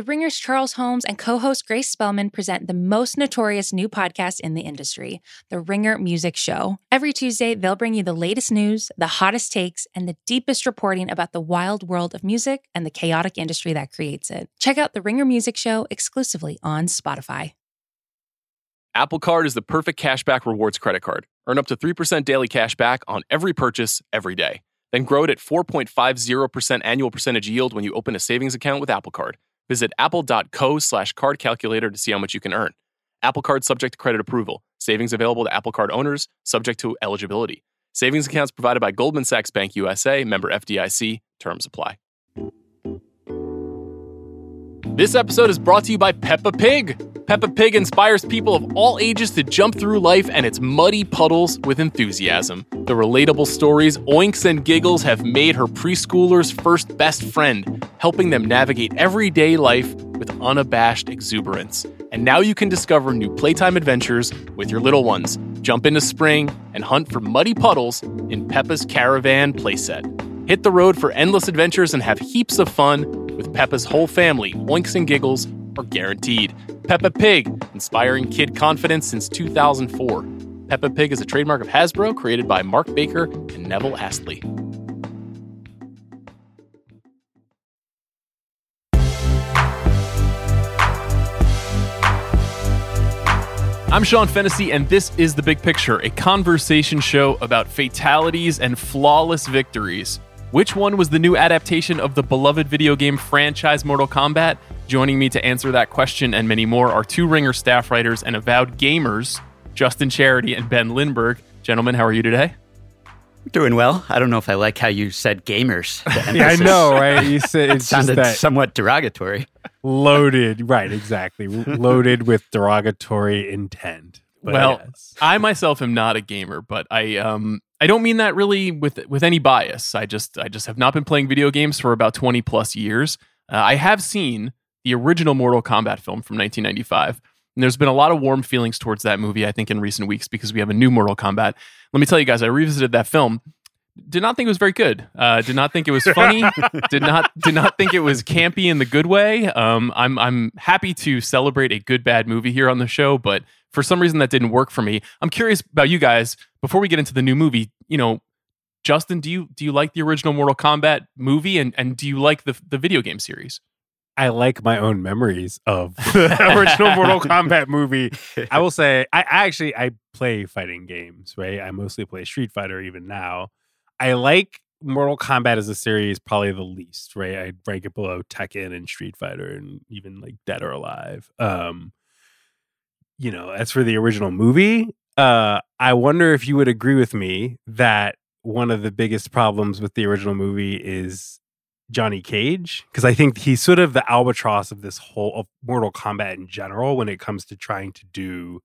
The Ringer's Charles Holmes and co host Grace Spellman present the most notorious new podcast in the industry, The Ringer Music Show. Every Tuesday, they'll bring you the latest news, the hottest takes, and the deepest reporting about the wild world of music and the chaotic industry that creates it. Check out The Ringer Music Show exclusively on Spotify. Apple Card is the perfect cashback rewards credit card. Earn up to 3% daily cash back on every purchase every day. Then grow it at 4.50% annual percentage yield when you open a savings account with Apple Card. Visit apple.co slash card calculator to see how much you can earn. Apple Card subject to credit approval. Savings available to Apple Card owners, subject to eligibility. Savings accounts provided by Goldman Sachs Bank USA, member FDIC. Terms apply. This episode is brought to you by Peppa Pig. Peppa Pig inspires people of all ages to jump through life and its muddy puddles with enthusiasm. The relatable stories, oinks, and giggles have made her preschooler's first best friend, helping them navigate everyday life with unabashed exuberance. And now you can discover new playtime adventures with your little ones. Jump into spring and hunt for muddy puddles in Peppa's Caravan playset. Hit the road for endless adventures and have heaps of fun with Peppa's whole family. Oinks and giggles are guaranteed. Peppa Pig, inspiring kid confidence since 2004. Peppa Pig is a trademark of Hasbro, created by Mark Baker and Neville Astley. I'm Sean Fennessey, and this is The Big Picture, a conversation show about fatalities and flawless victories. Which one was the new adaptation of the beloved video game franchise Mortal Kombat? Joining me to answer that question and many more are two Ringer staff writers and avowed gamers, Justin Charity and Ben Lindbergh. Gentlemen, how are you today? Doing well. I don't know if I like how you said gamers. yeah, I know, right? You said it's it sounded just that somewhat derogatory. loaded, right? Exactly, loaded with derogatory intent. But well, yes. I myself am not a gamer, but I um I don't mean that really with with any bias. I just I just have not been playing video games for about 20 plus years. Uh, I have seen the original Mortal Kombat film from 1995. And there's been a lot of warm feelings towards that movie, I think, in recent weeks because we have a new Mortal Kombat. Let me tell you guys, I revisited that film. Did not think it was very good. Uh, did not think it was funny. did not did not think it was campy in the good way. Um, I'm I'm happy to celebrate a good bad movie here on the show, but for some reason that didn't work for me. I'm curious about you guys. Before we get into the new movie, you know, Justin, do you do you like the original Mortal Kombat movie, and and do you like the the video game series? I like my own memories of the original Mortal Kombat movie. I will say, I, I actually I play fighting games, right? I mostly play Street Fighter even now. I like Mortal Kombat as a series probably the least, right? I rank it below Tekken and Street Fighter and even like Dead or Alive. Um, you know, as for the original movie, uh, I wonder if you would agree with me that one of the biggest problems with the original movie is Johnny Cage because I think he's sort of the albatross of this whole of Mortal Kombat in general when it comes to trying to do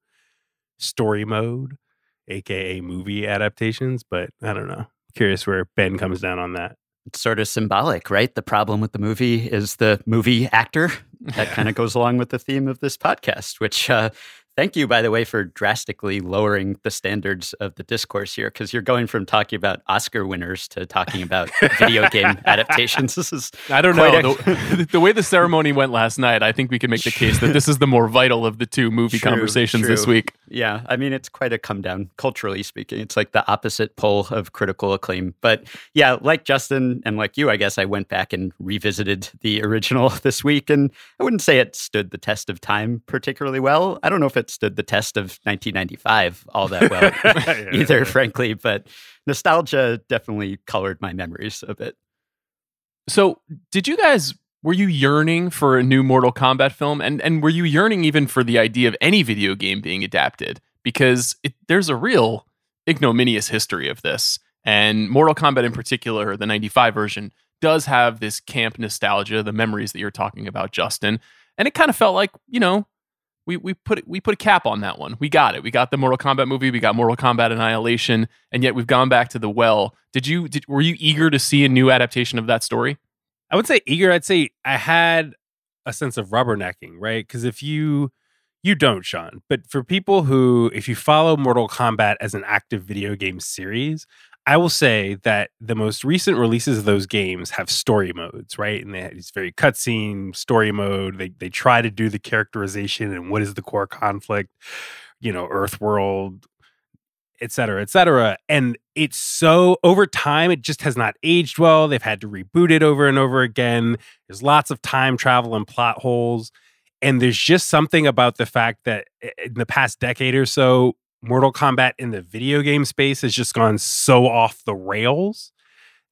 story mode, aka movie adaptations. But I don't know. Curious where Ben comes down on that. It's sort of symbolic, right? The problem with the movie is the movie actor. That kind of goes along with the theme of this podcast, which uh, Thank you, by the way, for drastically lowering the standards of the discourse here, because you're going from talking about Oscar winners to talking about video game adaptations. This is I don't know a- the, the, way the ceremony went last night. I think we can make the case that this is the more vital of the two movie true, conversations true. this week. Yeah, I mean it's quite a come down culturally speaking. It's like the opposite pole of critical acclaim. But yeah, like Justin and like you, I guess I went back and revisited the original this week, and I wouldn't say it stood the test of time particularly well. I don't know if it stood the test of 1995 all that well yeah, either, yeah. frankly. But nostalgia definitely colored my memories a bit. So, did you guys were you yearning for a new Mortal Kombat film, and and were you yearning even for the idea of any video game being adapted? Because it, there's a real ignominious history of this, and Mortal Kombat in particular, the '95 version, does have this camp nostalgia, the memories that you're talking about, Justin. And it kind of felt like, you know, we we put we put a cap on that one. We got it. We got the Mortal Kombat movie. We got Mortal Kombat Annihilation, and yet we've gone back to the well. Did you did, were you eager to see a new adaptation of that story? I would say eager. I'd say I had a sense of rubbernecking, right? Because if you you don't, Sean, but for people who if you follow Mortal Kombat as an active video game series, I will say that the most recent releases of those games have story modes, right? And they have these very cutscene story mode. They they try to do the characterization and what is the core conflict, you know, Earth world, et cetera, et cetera. And it's so over time, it just has not aged well. They've had to reboot it over and over again. There's lots of time travel and plot holes. And there's just something about the fact that eh, eh, in the past decade or so, Mortal Kombat in the video game space has just gone so off the rails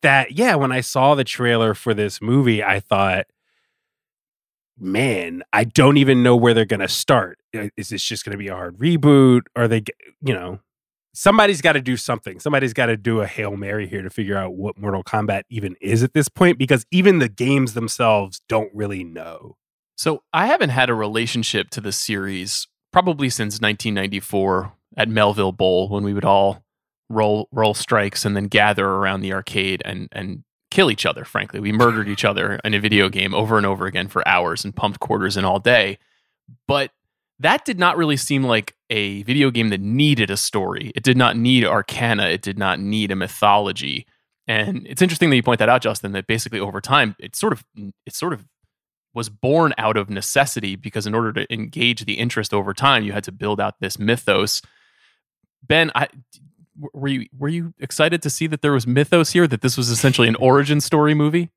that, yeah, when I saw the trailer for this movie, I thought, man, I don't even know where they're going to start. Is this just going to be a hard reboot? Are they, you know, somebody's got to do something. Somebody's got to do a Hail Mary here to figure out what Mortal Kombat even is at this point because even the games themselves don't really know. So I haven't had a relationship to the series probably since 1994 at Melville Bowl when we would all roll roll strikes and then gather around the arcade and and kill each other. Frankly, we murdered each other in a video game over and over again for hours and pumped quarters in all day. But that did not really seem like a video game that needed a story. It did not need arcana. It did not need a mythology. And it's interesting that you point that out, Justin. That basically over time, it sort of it sort of was born out of necessity because in order to engage the interest over time, you had to build out this mythos Ben, I were you were you excited to see that there was mythos here that this was essentially an origin story movie?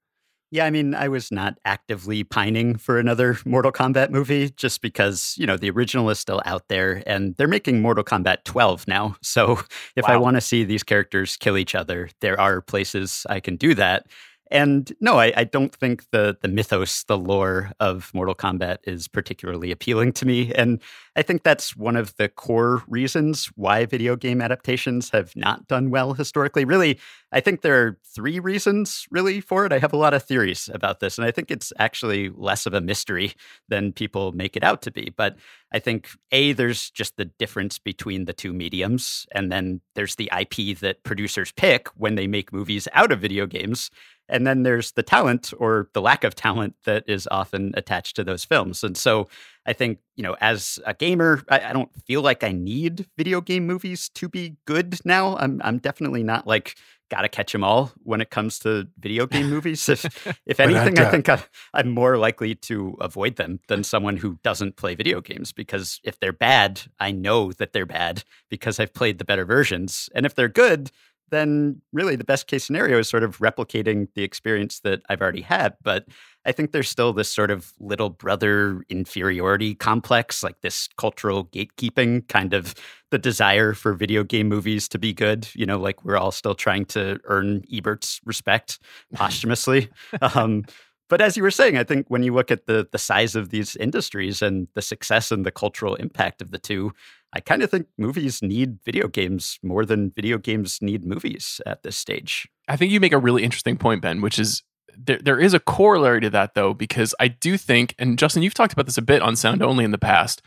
Yeah, I mean, I was not actively pining for another Mortal Kombat movie just because, you know, the original is still out there and they're making Mortal Kombat 12 now. So if wow. I want to see these characters kill each other, there are places I can do that. And no, I, I, don't think the the mythos, the lore of Mortal Kombat is particularly appealing to me. And I think that's one of the core reasons why video game adaptations have not done well historically. Really, I think there are three reasons really for it. I have a lot of theories about this, and I think it's actually less of a mystery than people make it out to be. But I think A, there's just the difference between the two mediums, and then there's the IP that producers pick when they make movies out of video games. And then there's the talent or the lack of talent that is often attached to those films. And so I think, you know, as a gamer, I, I, don't feel like I need video game movies to be good now. I'm I'm definitely not like gotta catch them all when it comes to video game movies. If if anything, I think I, I'm more likely to avoid them than someone who doesn't play video games because if they're bad, I know that they're bad because I've played the better versions. And if they're good, then really the best case scenario is sort of replicating the experience that I've already had. But I think there's still this sort of little brother inferiority complex, like this cultural gatekeeping, kind of the desire for video game movies to be good. You know, like we're all still trying to earn Ebert's respect posthumously. um, but as you were saying, I think when you look at the the size of these industries and the success and the cultural impact of the two, I kind of think movies need video games more than video games need movies at this stage. I think you make a really interesting point, Ben, which is there, there is a corollary to that though, because I do think, and Justin, you've talked about this a bit on Sound Only in the past,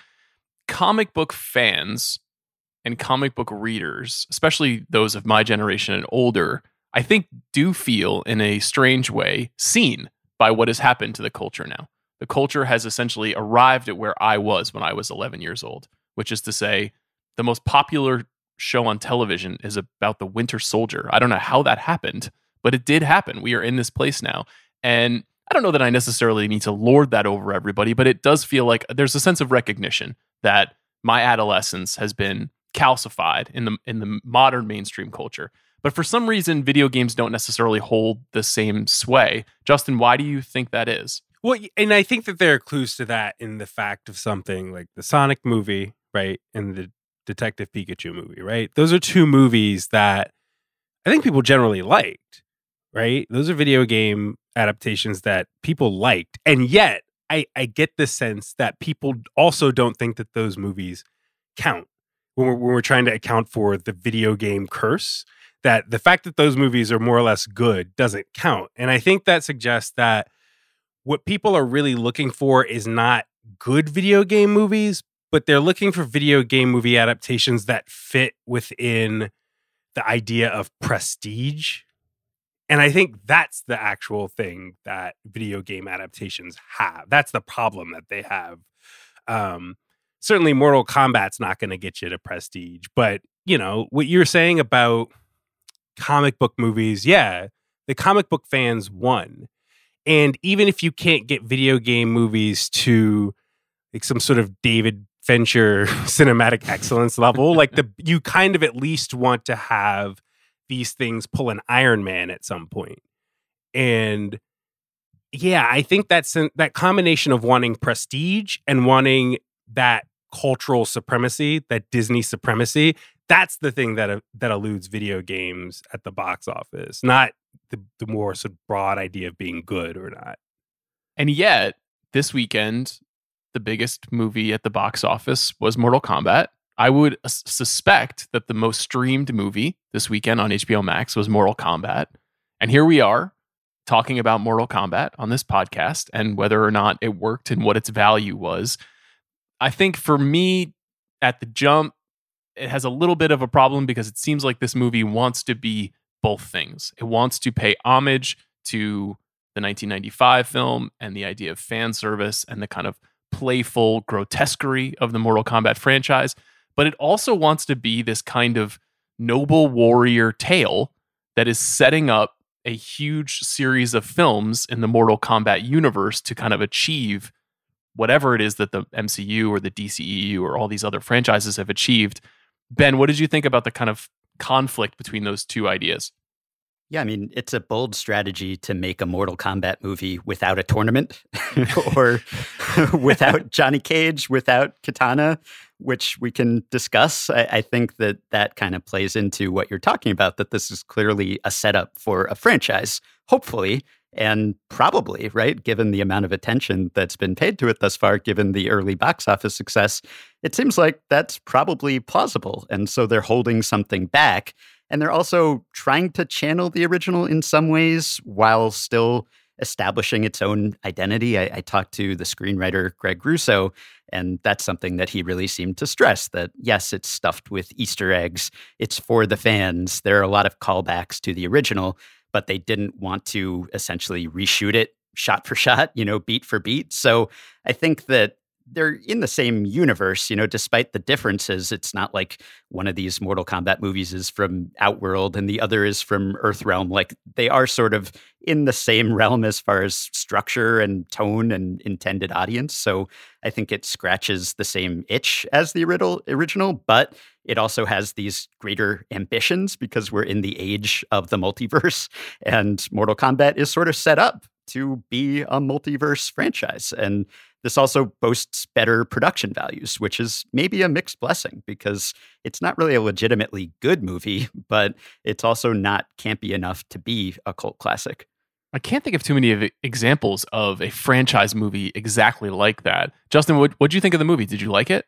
comic book fans and comic book readers, especially those of my generation and older, I think do feel in a strange way seen by what has happened to the culture now. The culture has essentially arrived at where I was when I was 11 years old, which is to say, the most popular show on television is about the Winter Soldier. I don't know how that happened, but it did happen. We are in this place now. And I don't know that I necessarily need to lord that over everybody, but it does feel like there's a sense of recognition that my adolescence has been calcified in the in the modern mainstream culture. But for some reason, video games don't necessarily hold the same sway. Justin, why do you think that is? Well, and I think that there are clues to that in the fact of something like the Sonic movie, right? And the Detective Pikachu movie, right? Those are two movies that I think people generally liked, right? Those are video game adaptations that people liked. And yet, I, I get the sense that people also don't think that those movies count when we're, when we're trying to account for the video game curse that the fact that those movies are more or less good doesn't count. And I think that suggests that what people are really looking for is not good video game movies, but they're looking for video game movie adaptations that fit within the idea of prestige. And I think that's the actual thing that video game adaptations have. That's the problem that they have. Um, certainly, Mortal Kombat's not going to get you to prestige, but you know what you're saying about comic book movies, yeah, the comic book fans won. And even if you can't get video game movies to like some sort of David Fincher cinematic excellence level, like the you kind of at least want to have these things pull an Iron Man at some point. And yeah, I think that's that combination of wanting prestige and wanting that cultural supremacy, that Disney supremacy, that's the thing that uh, that eludes video games at the box office, not the, the more sort of broad idea of being good or not. And yet, this weekend, the biggest movie at the box office was Mortal Kombat. I would suspect that the most streamed movie this weekend on HBO Max was Mortal Kombat. And here we are talking about Mortal Kombat on this podcast and whether or not it worked and what its value was. I think for me, at the jump, it has a little bit of a problem because it seems like this movie wants to be both things. It wants to pay homage to the 1995 film and the idea of fan service and the kind of playful grotesquerie of the Mortal Kombat franchise, but it also wants to be this kind of noble warrior tale that is setting up a huge series of films in the Mortal Kombat universe to kind of achieve whatever it is that the MCU or the DCEU or all these other franchises have achieved Ben, what did you think about the kind of conflict between those two ideas? Yeah, I mean, it's a bold strategy to make a Mortal Kombat movie without a tournament or without Johnny Cage, without Katana, which we can discuss. I, I, think that that kind of plays into what you're talking about, that this is clearly a setup for a franchise, hopefully, and probably, right, given the amount of attention that's been paid to it thus far, given the early box office success, it seems like that's probably plausible. And so they're holding something back. And they're also trying to channel the original in some ways while still establishing its own identity. I, I, talked to the screenwriter Greg Russo, and that's something that he really seemed to stress that yes, it's stuffed with Easter eggs, it's for the fans. There are a lot of callbacks to the original, but they didn't want to essentially reshoot it shot for shot, you know, beat for beat. So I think that they're in the same universe, you know, despite the differences. It's not like one of these Mortal Kombat movies is from Outworld and the other is from Earthrealm. Like they are sort of in the same realm as far as structure and tone and intended audience. So I think it scratches the same itch as the original, but it also has these greater ambitions because we're in the age of the multiverse and Mortal Kombat is sort of set up to be a multiverse franchise. And this also boasts better production values, which is maybe a mixed blessing because it's not really a legitimately good movie, but it's also not campy enough to be a cult classic. I can't think of too many examples of a franchise movie exactly like that. Justin, what do you think of the movie? Did you like it?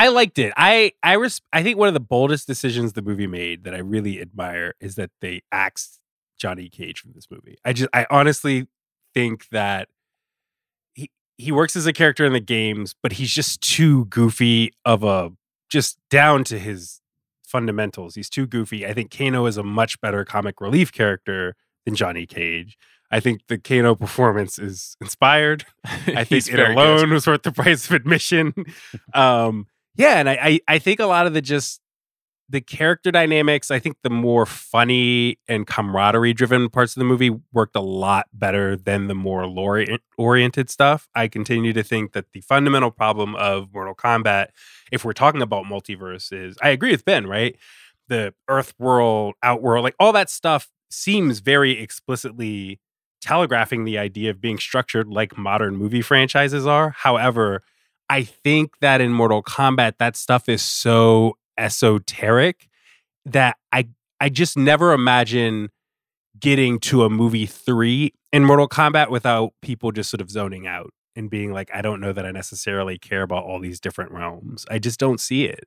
I liked it. I I res- I think one of the boldest decisions the movie made that I really admire is that they axed Johnny Cage from this movie. I just I honestly think that he he works as a character in the games, but he's just too goofy of a just down to his fundamentals. He's too goofy. I think Kano is a much better comic relief character than Johnny Cage. I think the Kano performance is inspired. I think it alone good. was worth the price of admission. um, yeah, and I, I I think a lot of the just the character dynamics, I think the more funny and camaraderie driven parts of the movie worked a lot better than the more lore oriented stuff. I continue to think that the fundamental problem of Mortal Kombat, if we're talking about multiverse, is I agree with Ben, right? The Earth world, Outworld, like all that stuff seems very explicitly telegraphing the idea of being structured like modern movie franchises are. However, I think that in Mortal Kombat, that stuff is so esoteric that I I just never imagine getting to a movie three in Mortal Kombat without people just sort of zoning out and being like, I don't know that I necessarily care about all these different realms. I just don't see it.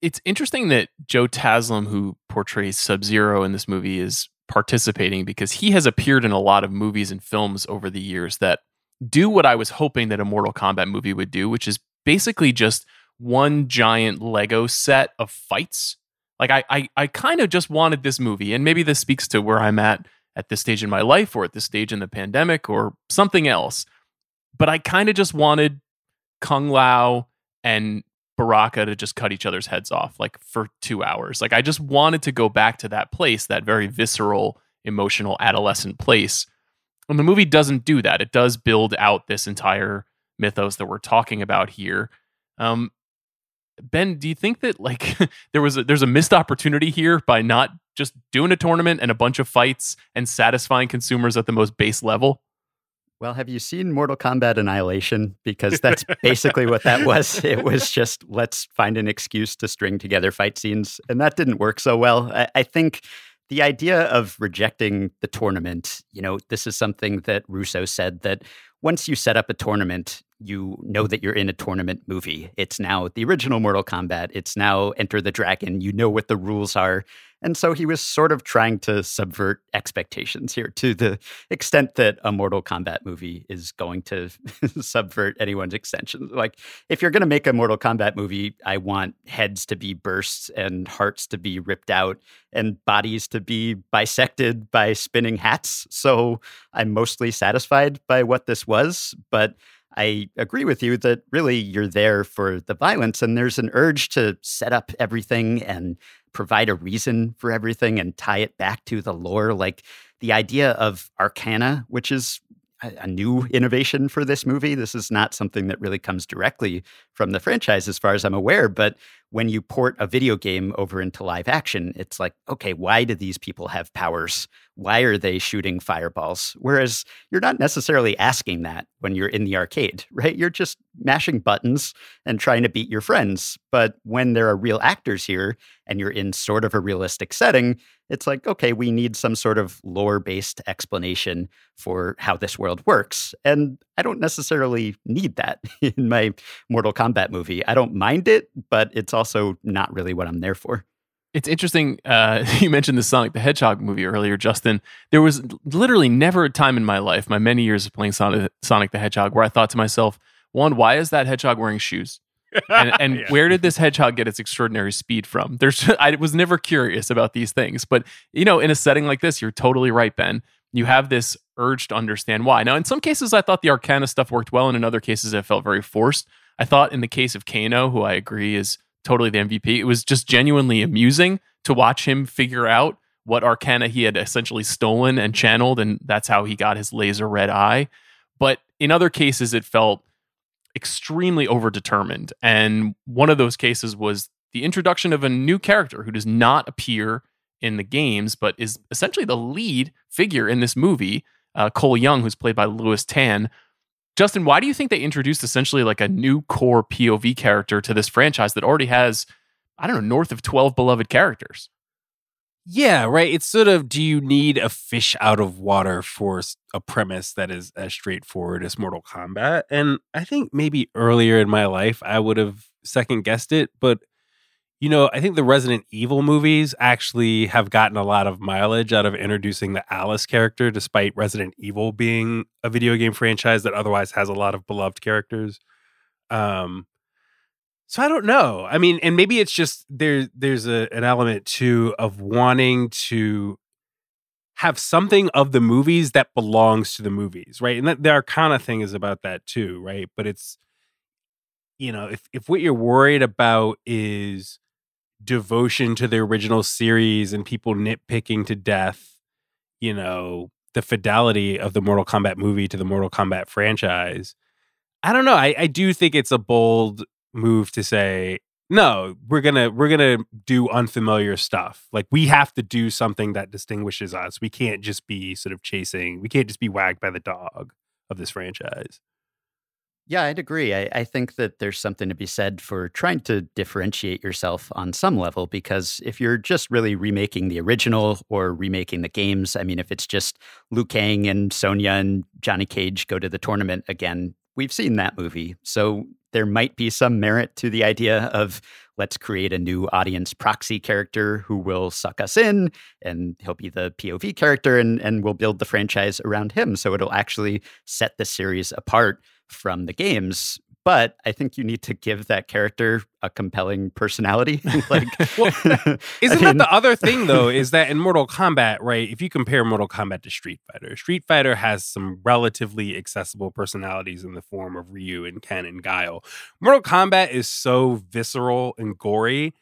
It's interesting that Joe Taslim, who portrays Sub Zero in this movie, is participating because he has appeared in a lot of movies and films over the years that do what I was hoping that a Mortal Kombat movie would do, which is basically just one giant Lego set of fights. Like I, I, I kind of just wanted this movie, and maybe this speaks to where I'm at at this stage in my life, or at this stage in the pandemic, or something else. But I kind of just wanted Kung Lao and Baraka to just cut each other's heads off like for two hours. Like I just wanted to go back to that place, that very visceral, emotional, adolescent place. And the movie doesn't do that. It does build out this entire mythos that we're talking about here. Um, ben, do you think that like there was a, there's a missed opportunity here by not just doing a tournament and a bunch of fights and satisfying consumers at the most base level? Well, have you seen Mortal Kombat Annihilation? Because that's basically what that was. It was just let's find an excuse to string together fight scenes. And that didn't work so well. I, I, think the idea of rejecting the tournament, you know, this is something that Russo said that once you set up a tournament, you know that you're in a tournament movie. It's now the original Mortal Kombat. It's now Enter the Dragon. You know what the rules are. And so he was sort of trying to subvert expectations here to the extent that a Mortal Kombat movie is going to subvert anyone's extensions. Like, if you're going to make a Mortal Kombat movie, I want heads to be burst and hearts to be ripped out and bodies to be bisected by spinning hats. So I'm mostly satisfied by what this was. But I agree with you that really you're there for the violence, and there's an urge to set up everything and provide a reason for everything and tie it back to the lore. Like the idea of Arcana, which is a new innovation for this movie. This is not something that really comes directly from the franchise, as far as I'm aware. But when you port a video game over into live action, it's like, okay, why do these people have powers? Why are they shooting fireballs? Whereas you're not necessarily asking that when you're in the arcade, right? You're just mashing buttons and trying to beat your friends. But when there are real actors here and you're in sort of a realistic setting, it's like, okay, we need some sort of lore based explanation for how this world works. And I don't necessarily need that in my Mortal Kombat movie. I don't mind it, but it's also not really what I'm there for. It's interesting. Uh, you mentioned the Sonic the Hedgehog movie earlier, Justin. There was literally never a time in my life, my many years of playing Sonic, Sonic the Hedgehog, where I thought to myself, one, why is that hedgehog wearing shoes? And, and yeah. where did this hedgehog get its extraordinary speed from? There's, I was never curious about these things, but you know, in a setting like this, you're totally right, Ben. You have this urge to understand why. Now, in some cases, I thought the Arcana stuff worked well, and in other cases, it felt very forced. I thought in the case of Kano, who I agree is totally the MVP, it was just genuinely amusing to watch him figure out what Arcana he had essentially stolen and channeled, and that's how he got his laser red eye. But in other cases, it felt extremely overdetermined. And one of those cases was the introduction of a new character who does not appear in the games, but is essentially the lead figure in this movie, uh, Cole Young, who's played by Lewis Tan. Justin, why do you think they introduced essentially like a new core POV character to this franchise that already has, I don't know, north of 12 beloved characters? Yeah, right. It's sort of do you need a fish out of water for a premise that is as straightforward as Mortal Kombat? And I think maybe earlier in my life I would have second guessed it, but you know, I think the Resident Evil movies actually have gotten a lot of mileage out of introducing the Alice character, despite Resident Evil being a video game franchise that otherwise has a lot of beloved characters. Um, so I don't know. I mean, and maybe it's just there. There's a, an element too of wanting to have something of the movies that belongs to the movies, right? And that the Arcana thing is about that too, right? But it's you know, if if what you're worried about is devotion to the original series and people nitpicking to death, you know, the fidelity of the Mortal Kombat movie to the Mortal Kombat franchise. I don't know. I, I do think it's a bold move to say no we're gonna we're gonna do unfamiliar stuff. Like we have to do something that distinguishes us. We can't just be sort of chasing we can't just be wagged by the dog of this franchise. Yeah i'd agree. I, I think that there's something to be said for trying to differentiate yourself on some level because if you're just really remaking the original or remaking the games i mean if it's just liu kang and sonya and johnny cage go to the tournament again we've seen that movie. So there might be some merit to the idea of let's create a new audience proxy character who will suck us in and he'll be the POV character and, and we'll build the franchise around him. So it'll actually set the series apart from the games. But I think you need to give that character a compelling personality. like, well, isn't mean, that the other thing though? Is that in Mortal Kombat, right? If you compare Mortal Kombat to Street Fighter, Street Fighter has some relatively accessible personalities in the form of Ryu and Ken and Guile. Mortal Kombat is so visceral and gory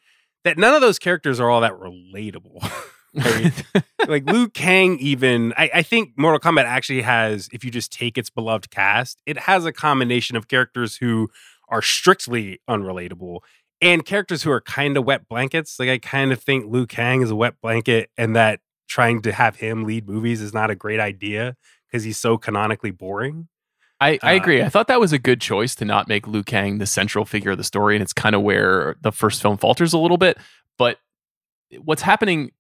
that none of those characters are all that relatable. like Liu Kang, even I, I, think Mortal Kombat actually has, if you just take its beloved cast, it has a combination of characters who are strictly unrelatable and characters who are kind of wet blankets. Like I kind of think Liu Kang is a wet blanket, and that trying to have him lead movies is not a great idea because he's so canonically boring. I, I agree. Uh, I thought that was a good choice to not make Liu Kang the central figure of the story, and it's kind of where the first film falters a little bit. But what's happening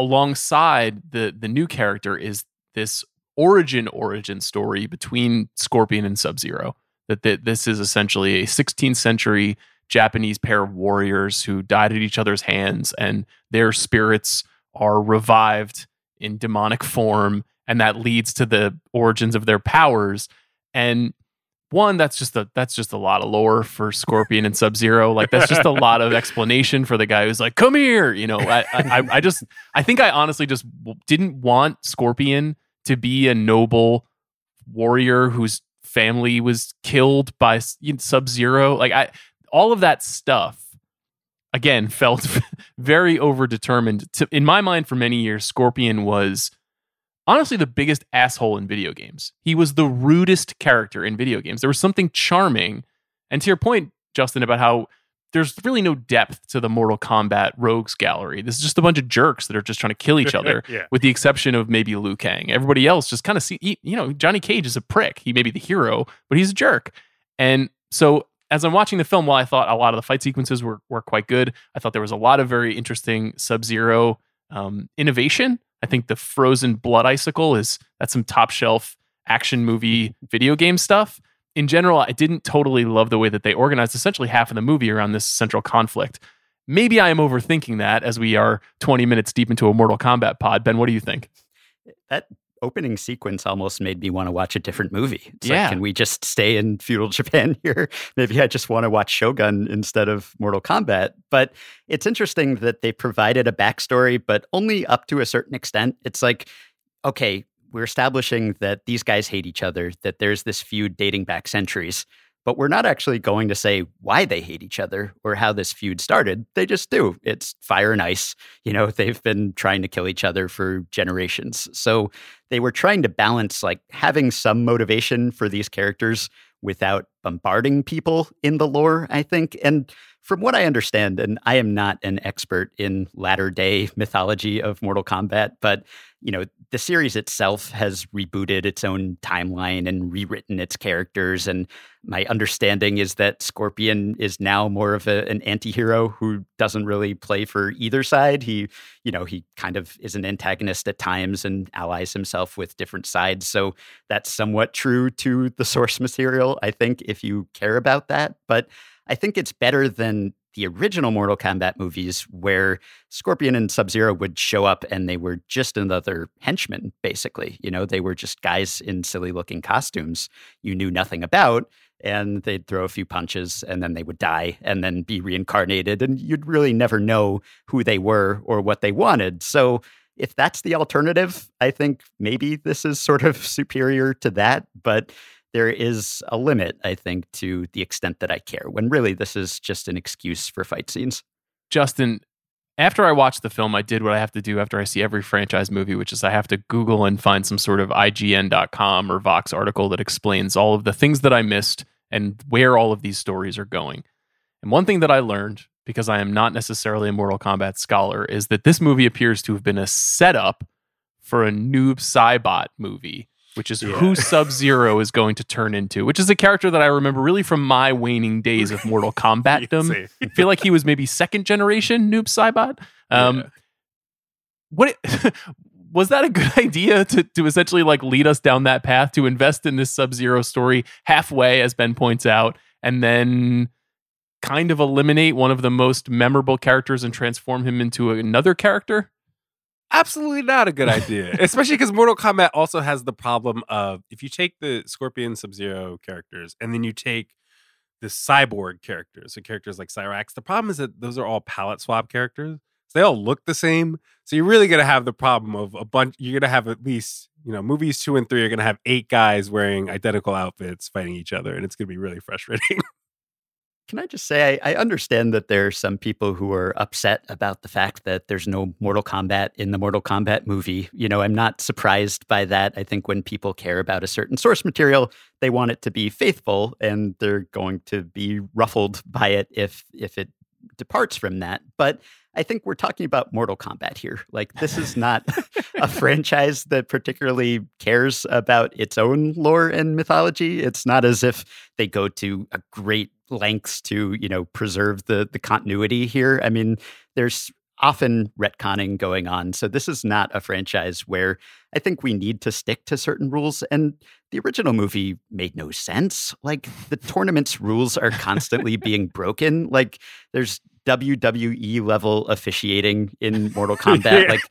alongside the the new character is this origin origin story between Scorpion and Sub Zero. That, this is essentially a 16th century Japanese pair of warriors who died at each other's hands, and their spirits are revived in demonic form, and that leads to the origins of their powers. And one that's just a that's just a lot of lore for Scorpion and Sub Zero. Like that's just a lot of explanation for the guy who's like, "Come here," you know. I, I I just I think I honestly just didn't want Scorpion to be a noble warrior whose family was killed by Sub Zero. Like I all of that stuff again felt very overdetermined. To, in my mind, for many years, Scorpion was honestly the biggest asshole in video games. He was the rudest character in video games. There was something charming. And to your point, Justin, about how there's really no depth to the Mortal Kombat rogues gallery. This is just a bunch of jerks that are just trying to kill each other, yeah. with the exception of maybe Liu Kang. Everybody else just kind of see, you know, Johnny Cage is a prick. He may be the hero, but he's a jerk. And so as I'm watching the film, while I thought a lot of the fight sequences were, were quite good, I thought there was a lot of very interesting Sub Zero um, innovation I think the frozen blood icicle is that's some top shelf action movie mm-hmm. video game stuff. In general, I didn't totally love the way that they organized essentially half of the movie around this central conflict. Maybe I am overthinking that as we are 20 minutes deep into a Mortal Kombat pod. Ben, what do you think? That opening sequence almost made me want to watch a different movie. It's yeah. Like, can we just stay in feudal Japan here? Maybe I just want to watch Shogun instead of Mortal Kombat. But it's interesting that they provided a backstory, but only up to a certain extent. It's like, okay, we're establishing that these guys hate each other, that there's this feud dating back centuries but we're not actually going to say why they hate each other or how this feud started. They just do. It's fire and ice. You know, they've been trying to kill each other for generations. So they were trying to balance like having some motivation for these characters without bombarding people in the lore, I think. And from what I understand, and I am not an expert in latter day mythology of Mortal Kombat, but you know, the series itself has rebooted its own timeline and rewritten its characters. And my understanding is that Scorpion is now more of a, an anti-hero who doesn't really play for either side. He, you know, he kind of is an antagonist at times and allies himself with different sides. So that's somewhat true to the source material, I think, if you care about that. But I think it's better than the original Mortal Kombat movies, where Scorpion and Sub Zero would show up and they were just another henchman, basically. You know, they were just guys in silly looking costumes you knew nothing about, and they'd throw a few punches and then they would die and then be reincarnated, and you'd really never know who they were or what they wanted. So, if that's the alternative, I think maybe this is sort of superior to that. But there is a limit, I think, to the extent that I care, when really this is just an excuse for fight scenes. Justin, after I watched the film, I did what I have to do after I see every franchise movie, which is I have to Google and find some sort of IGN.com or Vox article that explains all of the things that I missed and where all of these stories are going. And one thing that I learned, because I am not necessarily a Mortal Kombat scholar, is that this movie appears to have been a setup for a Noob Saibot movie which is yeah. who Sub Zero is going to turn into, which is a character that I remember really from my waning days of Mortal Kombat. I feel like he was maybe second generation Noob Saibot. Um, yeah. What it, was that a good idea to to essentially like lead us down that path to invest in this Sub Zero story halfway, as Ben points out, and then kind of eliminate one of the most memorable characters and transform him into another character? Absolutely not a good idea. Especially because Mortal Kombat also has the problem of if you take the Scorpion Sub Zero characters and then you take the cyborg characters, so characters like Cyrax. The problem is that those are all palette swap characters. So they all look the same. So you're really gonna have the problem of a bunch. You're gonna have at least you know movies two and three are gonna have eight guys wearing identical outfits fighting each other, and it's gonna be really frustrating. Can I just say, I, I, understand that there are some people who are upset about the fact that there's no Mortal Kombat in the Mortal Kombat movie. You know, I'm not surprised by that. I think when people care about a certain source material, they want it to be faithful and they're going to be ruffled by it if if it departs from that. But I think we're talking about Mortal Kombat here. Like, this is not a franchise that particularly cares about its own lore and mythology. It's not as if they go to a great lengths to, you know, preserve the the continuity here. I mean, there's often retconning going on. So this is not a franchise where I think we need to stick to certain rules. And the original movie made no sense. Like the tournament's rules are constantly being broken. Like there's WWE level officiating in Mortal Kombat. yeah. Like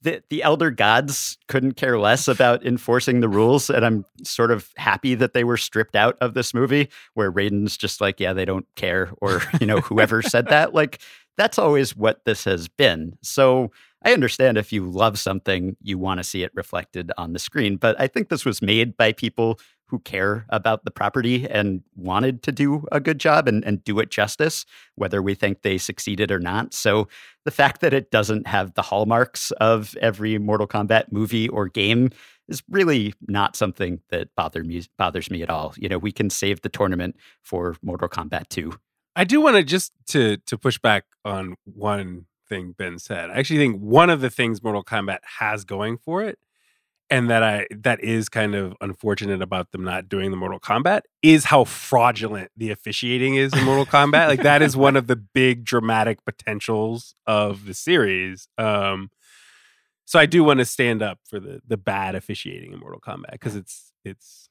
the, the elder gods couldn't care less about enforcing the rules. And I'm sort of happy that they were stripped out of this movie where Raiden's just like, yeah, they don't care. Or, you know, whoever said that. Like, that's always what this has been. So I understand if you love something, you want to see it reflected on the screen. But I think this was made by people who care about the property and wanted to do a good job and, and do it justice, whether we think they succeeded or not. So the fact that it doesn't have the hallmarks of every Mortal Kombat movie or game is really not something that bother me, bothers me at all. You know, we can save the tournament for Mortal Kombat 2. I do want to just to to push back on one thing Ben said. I actually think one of the things Mortal Kombat has going for it and that I that is kind of unfortunate about them not doing the Mortal Kombat is how fraudulent the officiating is in Mortal Kombat. Like that is one of the big dramatic potentials of the series. Um so I do want to stand up for the the bad officiating in Mortal Kombat because it's it's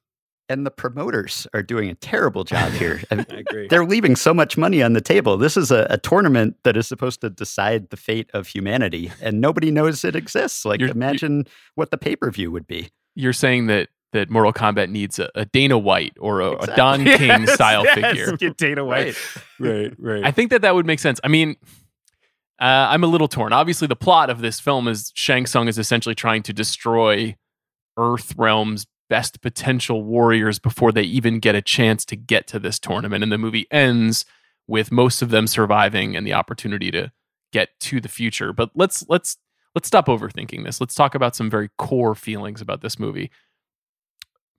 and the promoters are doing a terrible job here. I agree. They're leaving so much money on the table. This is a, a, tournament that is supposed to decide the fate of humanity, and nobody knows it exists. Like, you're, imagine you're, what the pay per view would be. You're saying that that Mortal Kombat needs a, a Dana White or a, exactly. a Don yes, King style yes, figure. Get Dana White. Right. right, right. I think that that would make sense. I mean. Uh, I'm a little torn. Obviously, the plot of this film is Shang Tsung is essentially trying to destroy Earth Realm's best potential warriors before they even get a chance to get to this tournament. And the movie ends with most of them surviving and the opportunity to get to the future. But let's let's let's stop overthinking this. Let's talk about some very core feelings about this movie.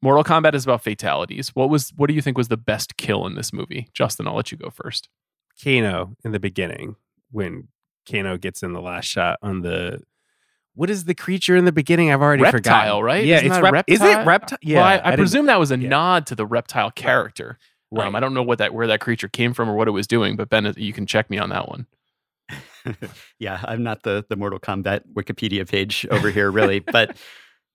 Mortal Kombat is about fatalities. What was what do you think was the best kill in this movie? Justin, I'll let you go first. Kano in the beginning when Kano gets in the last shot on the what is the creature in the beginning? I've already reptile, forgotten. right? Yeah, Isn't it's rep- reptile. Is it reptile? Yeah, well, I, I, I presume that was a yeah. nod to the reptile character. Right. Um, I don't know what that where that creature came from or what it was doing, but Ben, you can check me on that one. yeah, I'm not the the Mortal Kombat Wikipedia page over here, really, but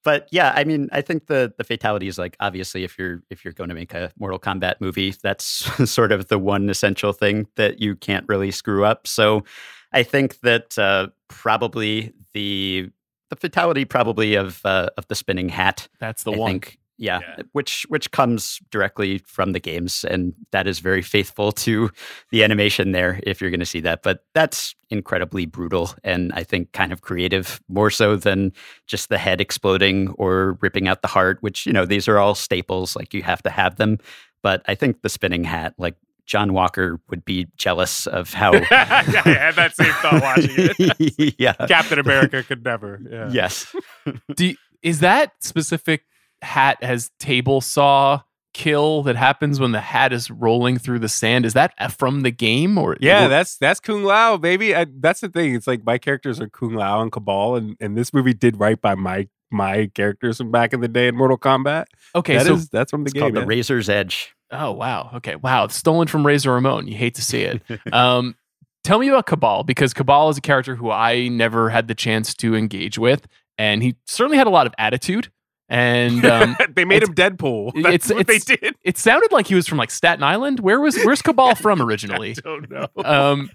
but yeah, I mean, I think the the fatality is like obviously if you're if you're going to make a Mortal Kombat movie, that's sort of the one essential thing that you can't really screw up. So I think that uh, probably the the fatality probably of uh, of the spinning hat. That's the I one. Think, yeah, yeah, which which comes directly from the games, and that is very faithful to the animation there. If you're going to see that, but that's incredibly brutal, and I think kind of creative, more so than just the head exploding or ripping out the heart. Which you know these are all staples, like you have to have them. But I think the spinning hat, like John Walker would be jealous of how. yeah, I had that same thought watching it. yeah, Captain America could never. Yeah. Yes. Do you, is that specific hat has table saw kill that happens when the hat is rolling through the sand? Is that from the game or? Yeah, that's that's Kung Lao, baby. I, that's the thing. It's like my characters are Kung Lao and Kabal, and and this movie did right by my my characters from back in the day in Mortal Kombat. Okay, that so is, that's from the it's game. Called yeah. the Razor's Edge. Oh wow. Okay. Wow. Stolen from Razor Ramon. You hate to see it. Um, tell me about Kabal because Kabal is a character who I never had the chance to engage with, and he certainly had a lot of attitude. And um, they made him Deadpool. That's it's, what it's, they did. It sounded like he was from like Staten Island. Where was where's Kabal from originally? I don't know. Um,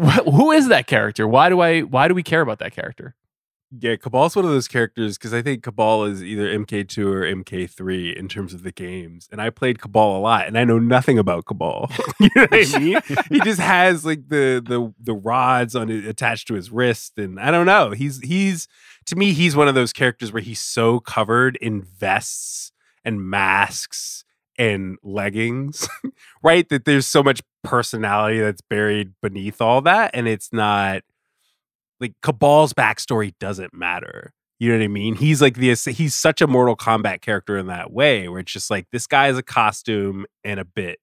wh- who is that character? Why do I? Why do we care about that character? Yeah, Kabal's one of those characters because I think Kabal is either MK2 or MK3 in terms of the games. And I played Kabal a lot and I know nothing about Kabal. you know what I mean? he just has like the the the rods on it attached to his wrist. And I don't know. He's he's to me, he's one of those characters where he's so covered in vests and masks and leggings, right? That there's so much personality that's buried beneath all that. And it's not like Kabal's backstory doesn't matter. You know what I mean? He's like the he's such a Mortal Kombat character in that way, where it's just like this guy is a costume and a bit.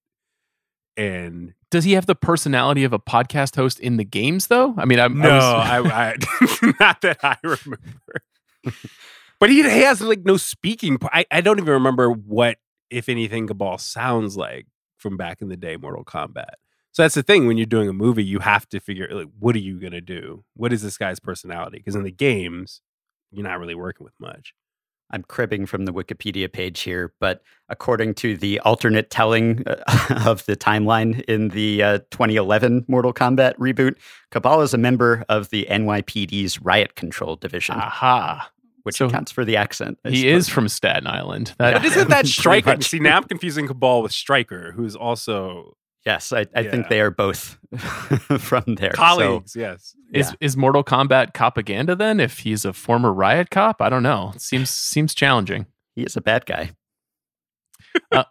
And does he have the personality of a podcast host in the games, though? I mean, I'm no, I, was... I, I not that I remember. but he has like no speaking. I, I don't even remember what, if anything, Kabal sounds like from back in the day, Mortal Kombat. So that's the thing when you're doing a movie, you have to figure like what are you gonna do? What is this guy's personality? Because in the games, you're not really working with much. I'm cribbing from the Wikipedia page here, but according to the alternate telling uh, of the timeline in the uh, 2011 Mortal Kombat reboot, Kabal is a member of the NYPD's Riot Control Division. Aha. Which so accounts for the accent. I he suppose. is from Staten Island. That, yeah. Isn't that Stryker? See, now I'm confusing Kabal with Stryker, who's also Yes, I, I yeah. think they are both from there. Colleagues, so, yes. Is yeah. is Mortal Kombat propaganda then? If he's a former riot cop, I don't know. It seems seems challenging. He is a bad guy. uh,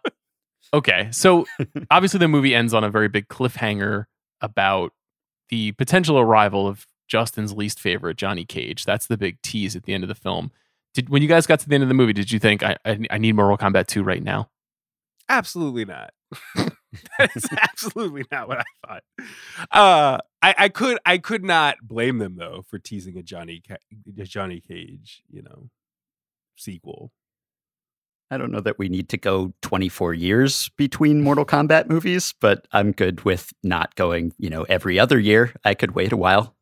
okay, so obviously the movie ends on a very big cliffhanger about the potential arrival of Justin's least favorite, Johnny Cage. That's the big tease at the end of the film. Did when you guys got to the end of the movie, did you think I I, I need Mortal Kombat 2 right now? Absolutely not. that is absolutely not what I thought. Uh, I, I could I could not blame them though for teasing a Johnny a Johnny Cage, you know, sequel. I don't know that we need to go 24 years between Mortal Kombat movies, but I'm good with not going, you know, every other year. I could wait a while.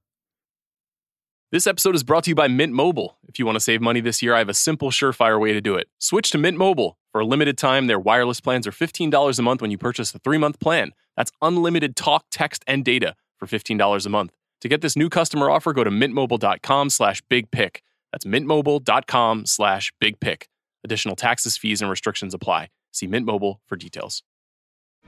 This episode is brought to you by Mint Mobile. If you want to save money this year, I have a simple, surefire way to do it. Switch to Mint Mobile. For a limited time, their wireless plans are $15 a month when you purchase a three month plan. That's unlimited talk, text, and data for $15 a month. To get this new customer offer, go to mintmobile.com slash big pick. That's mintmobile.com slash big pick. Additional taxes, fees, and restrictions apply. See Mint Mobile for details.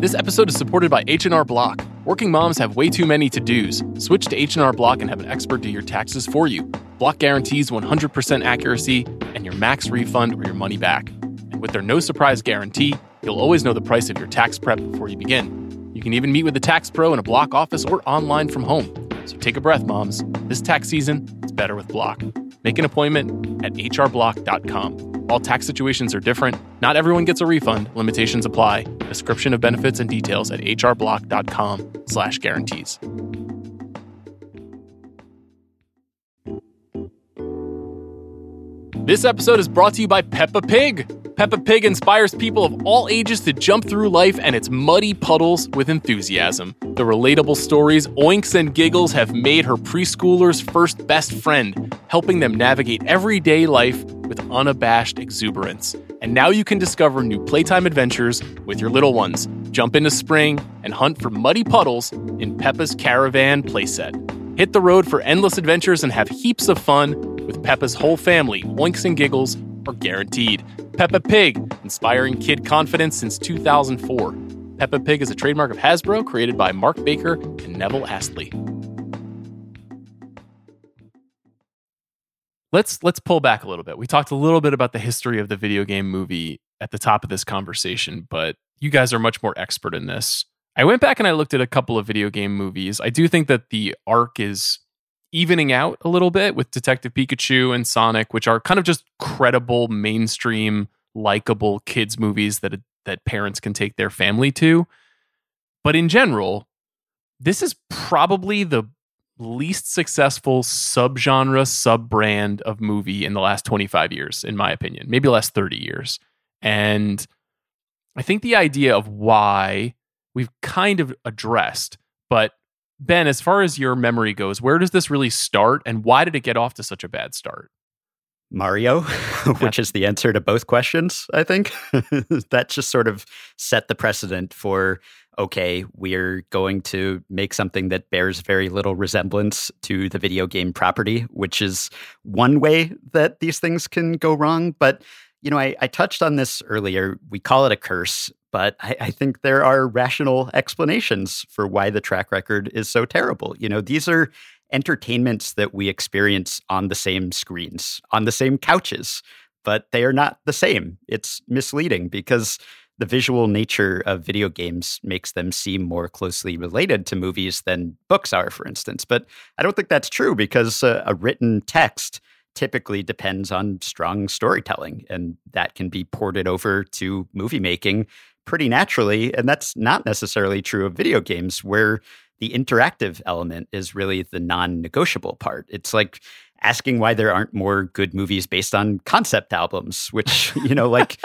This episode is supported by H&R Block. Working moms have way too many to-dos. Switch to H&R Block and have an expert do your taxes for you. Block guarantees 100% accuracy and your max refund or your money back. And with their no surprise guarantee, you'll always know the price of your tax prep before you begin. You can even meet with a tax pro in a Block office or online from home. So take a breath, moms. This tax season, it's better with Block. Make an appointment at hrblock.com. All tax situations are different. Not everyone gets a refund. Limitations apply. Description of benefits and details at hrblock.com slash guarantees. This episode is brought to you by Peppa Pig. Peppa Pig inspires people of all ages to jump through life and its muddy puddles with enthusiasm. The relatable stories, oinks, and giggles have made her preschooler's first best friend, helping them navigate everyday life with unabashed exuberance. And now you can discover new playtime adventures with your little ones. Jump into spring and hunt for muddy puddles in Peppa's Caravan playset. Hit the road for endless adventures and have heaps of fun with Peppa's whole family. Oinks and giggles are guaranteed. Peppa Pig, inspiring kid confidence since 2004. Peppa Pig is a trademark of Hasbro, created by Mark Baker and Neville Astley. Let's let's pull back a little bit. We talked a little bit about the history of the video game movie at the top of this conversation, but you guys are much more expert in this. I went back and I looked at a couple of video game movies. I do think that the arc is evening out a little bit with Detective Pikachu and Sonic, which are kind of just credible, mainstream, likable kids movies that that parents can take their family to. But in general, this is probably the least successful subgenre, sub brand of movie in the last 25 years, in my opinion, maybe last 30 years. And I think the idea of why we've kind of addressed, but Ben, as far as your memory goes, where does this really start and why did it get off to such a bad start? Mario, which is the answer to both questions, I think. that just sort of set the precedent for okay, we're going to make something that bears very little resemblance to the video game property, which is one way that these things can go wrong. But, you know, I, I touched on this earlier. We call it a curse, but I, I think there are rational explanations for why the track record is so terrible. You know, these are entertainments that we experience on the same screens, on the same couches, but they are not the same. It's misleading because the visual nature of video games makes them seem more closely related to movies than books are, for instance. But I don't think that's true because uh, a written text typically depends on strong storytelling, and that can be ported over to movie making pretty naturally. And that's not necessarily true of video games, where the interactive element is really the non negotiable part. It's like asking why there aren't more good movies based on concept albums, which, you know, like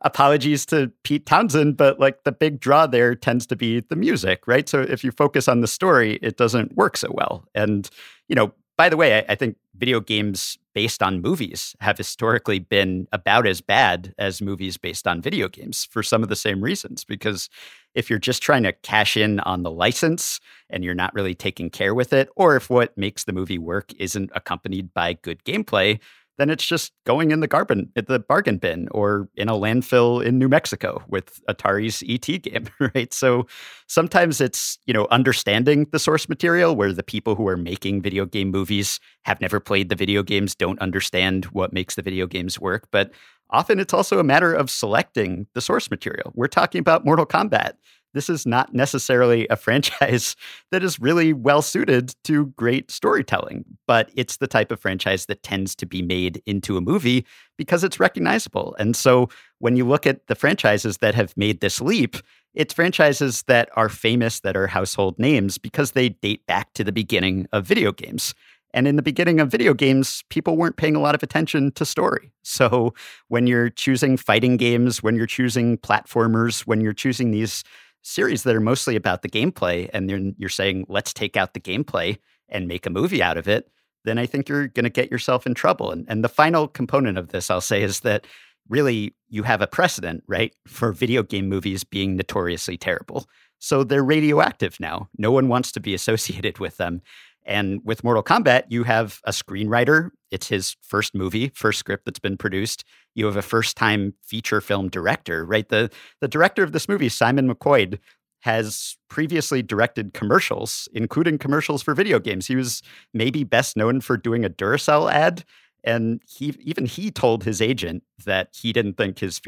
apologies to Pete Townshend, but like the big draw there tends to be the music, right? So if you focus on the story, it doesn't work so well. And, you know, by the way, I, I think video games based on movies have historically been about as bad as movies based on video games for some of the same reasons. Because if you're just trying to cash in on the license and you're not really taking care with it, or if what makes the movie work isn't accompanied by good gameplay, then it's just going in the garden at the bargain bin or in a landfill in New Mexico with Atari's ET game, right? So sometimes it's, you know, understanding the source material where the people who are making video game movies have never played the video games, don't understand what makes the video games work, but often it's also a matter of selecting the source material. We're talking about Mortal Kombat this is not necessarily a franchise that is really well suited to great storytelling, but it's the type of franchise that tends to be made into a movie because it's recognizable. And so when you look at the franchises that have made this leap, it's franchises that are famous, that are household names because they date back to the beginning of video games. And in the beginning of video games, people weren't paying a lot of attention to story. So when you're choosing fighting games, when you're choosing platformers, when you're choosing these series that are mostly about the gameplay and then you're saying let's take out the gameplay and make a movie out of it then i think you're going to get yourself in trouble. And, and the final component of this i'll say is that really you have a precedent right for video game movies being notoriously terrible. So they're radioactive now. No one wants to be associated with them and with Mortal Kombat, you have a screenwriter. It's his first movie, first script that's been produced. You have a first time feature film director, right? The, the director of this movie, Simon McQuoid, has previously directed commercials, including commercials for video games. He was maybe best known for doing a Duracell ad. And he even he told his agent that he didn't think his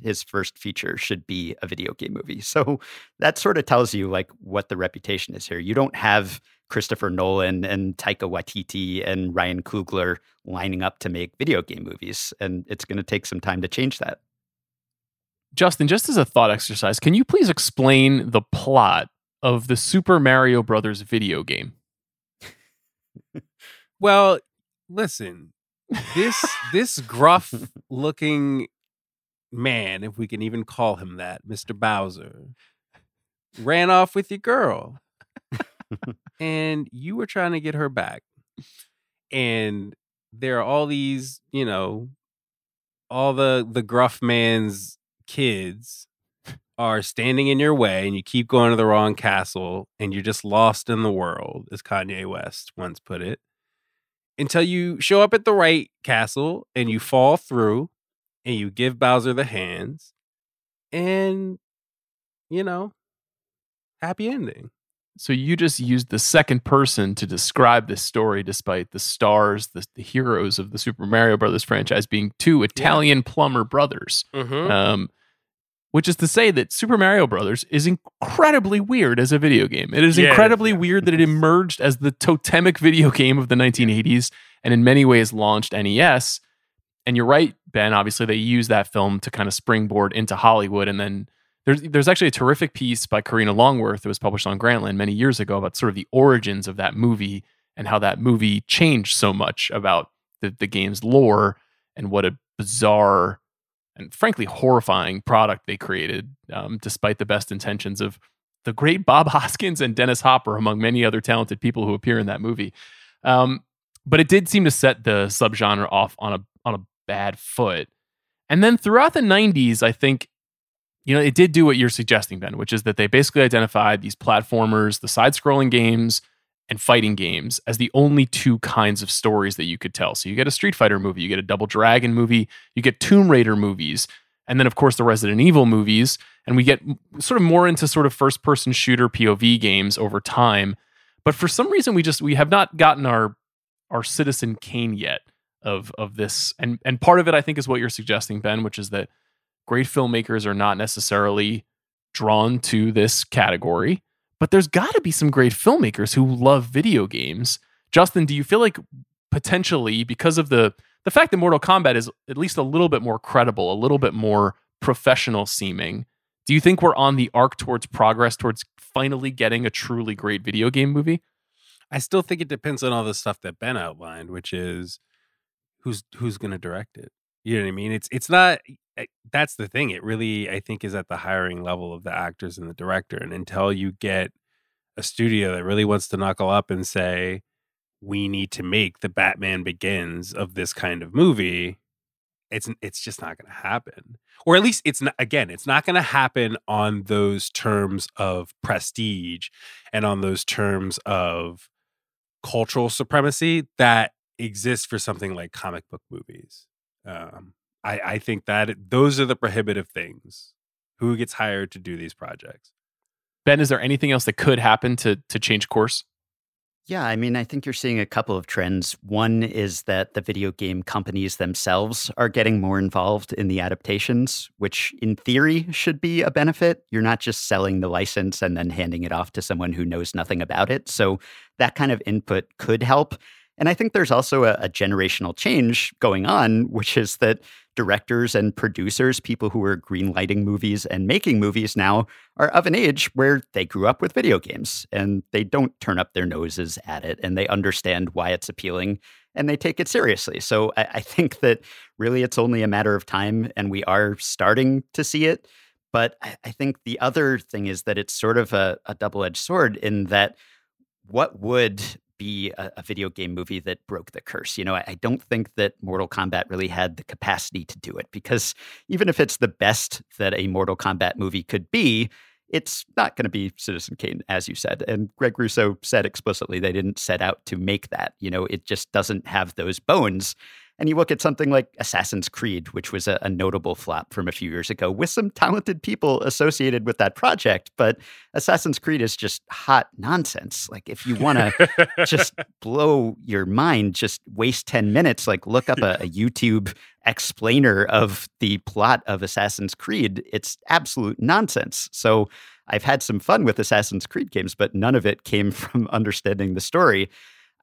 his first feature should be a video game movie. So that sort of tells you like what the reputation is here. You don't have Christopher Nolan and Taika Waititi and Ryan Coogler lining up to make video game movies. And it's going to take some time to change that. Justin, just as a thought exercise, can you please explain the plot of the Super Mario Brothers video game? well, listen, this this gruff looking man, if we can even call him that, Mr. Bowser, ran off with your girl and you were trying to get her back. And there are all these, you know, all the the gruff man's kids are standing in your way and you keep going to the wrong castle and you're just lost in the world, as Kanye West once put it. Until you show up at the right castle and you fall through and you give Bowser the hands and you know, happy ending. So you just used the second person to describe this story, despite the stars, the, the heroes of the Super Mario Brothers franchise being two Italian yeah. plumber brothers. Mm-hmm. Um, which is to say that Super Mario Brothers is incredibly weird as a video game. It is yeah, incredibly yeah. weird that it emerged as the totemic video game of the 1980s and in many ways launched NES. And you're right, Ben. Obviously, they used that film to kind of springboard into Hollywood and then there's there's actually a terrific piece by Karina Longworth that was published on Grantland many years ago about sort of the origins of that movie and how that movie changed so much about the, the game's lore and what a bizarre and frankly horrifying product they created, um, despite the best intentions of the great Bob Hoskins and Dennis Hopper, among many other talented people who appear in that movie. Um, but it did seem to set the subgenre off on a on a bad foot. And then throughout the 90s, I think, you know, it did do what you're suggesting, Ben, which is that they basically identified these platformers, the side scrolling games, and fighting games as the only two kinds of stories that you could tell. So you get a Street Fighter movie, you get a Double Dragon movie, you get Tomb Raider movies, and then of course the Resident Evil movies, and we get sort of more into sort of first person shooter POV games over time. But for some reason we just we have not gotten our our Citizen Kane yet of of this. And and part of it I think is what you're suggesting Ben, which is that great filmmakers are not necessarily drawn to this category but there's got to be some great filmmakers who love video games. Justin, do you feel like potentially because of the the fact that Mortal Kombat is at least a little bit more credible, a little bit more professional seeming, do you think we're on the arc towards progress towards finally getting a truly great video game movie? I still think it depends on all the stuff that Ben outlined, which is who's who's going to direct it. You know what I mean? It's it's not that's the thing. It really I think is at the hiring level of the actors and the director and until you get a studio that really wants to knuckle up and say we need to make the Batman Begins of this kind of movie, it's it's just not going to happen. Or at least it's not again, it's not going to happen on those terms of prestige and on those terms of cultural supremacy that exists for something like comic book movies. Um, I, I think that those are the prohibitive things. Who gets hired to do these projects? Ben, is there anything else that could happen to to change course? Yeah, I mean, I think you're seeing a couple of trends. One is that the video game companies themselves are getting more involved in the adaptations, which in theory should be a benefit. You're not just selling the license and then handing it off to someone who knows nothing about it. So that kind of input could help. And I think there's also a, a, generational change going on, which is that directors and producers, people who are greenlighting movies and making movies now, are of an age where they grew up with video games and they don't turn up their noses at it and they understand why it's appealing and they take it seriously. So I, I think that really it's only a matter of time and we are starting to see it. But I, I think the other thing is that it's sort of a, a double edged sword in that what would be a, a, video game movie that broke the curse. You know, I, I, don't think that Mortal Kombat really had the capacity to do it because even if it's the best that a Mortal Kombat movie could be, it's not going to be Citizen Kane, as you said. And Greg Russo said explicitly they didn't set out to make that. You know, it just doesn't have those bones. And you look at something like Assassin's Creed, which was a, a, notable flop from a few years ago, with some talented people associated with that project. But Assassin's Creed is just hot nonsense. Like, if you want to just blow your mind, just waste 10 minutes, like, look up a, a YouTube explainer of the plot of Assassin's Creed. It's absolute nonsense. So, I've had some fun with Assassin's Creed games, but none of it came from understanding the story.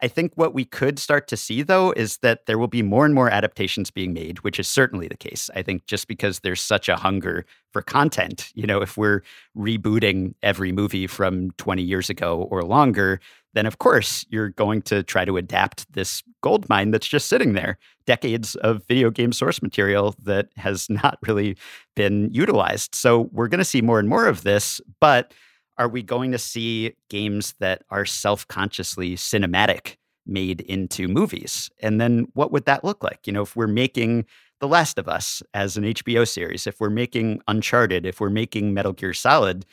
I think what we could start to see, though, is that there will be more and more adaptations being made, which is certainly the case. I think just because there's such a hunger for content, you know, if we're rebooting every movie from 20 years ago or longer, then of course you're going to try to adapt this gold mine that's just sitting there decades of video game source material that has not really been utilized. So we're going to see more and more of this, but are we going to see games that are self consciously cinematic made into movies? And then what would that look like? You know, if we're making The Last of Us as an HBO series, if we're making Uncharted, if we're making Metal Gear Solid,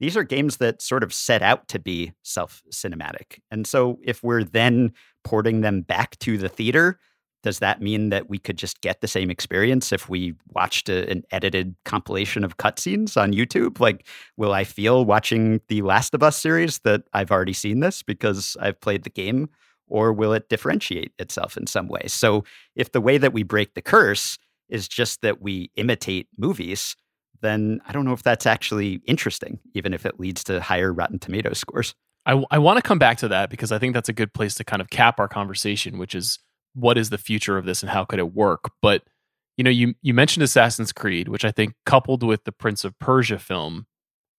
these are games that sort of set out to be self cinematic. And so if we're then porting them back to the theater, does that mean that we could just get the same experience if we watched a, an edited compilation of cutscenes on YouTube? Like, will I feel watching the Last of Us series that I've already seen this because I've played the game? Or will it differentiate itself in some way? So, if the way that we break the curse is just that we imitate movies, then I don't know if that's actually interesting, even if it leads to higher Rotten Tomato scores. I, I want to come back to that because I think that's a good place to kind of cap our conversation, which is what is the future of this and how could it work? But you know, you you mentioned Assassin's Creed, which I think coupled with the Prince of Persia film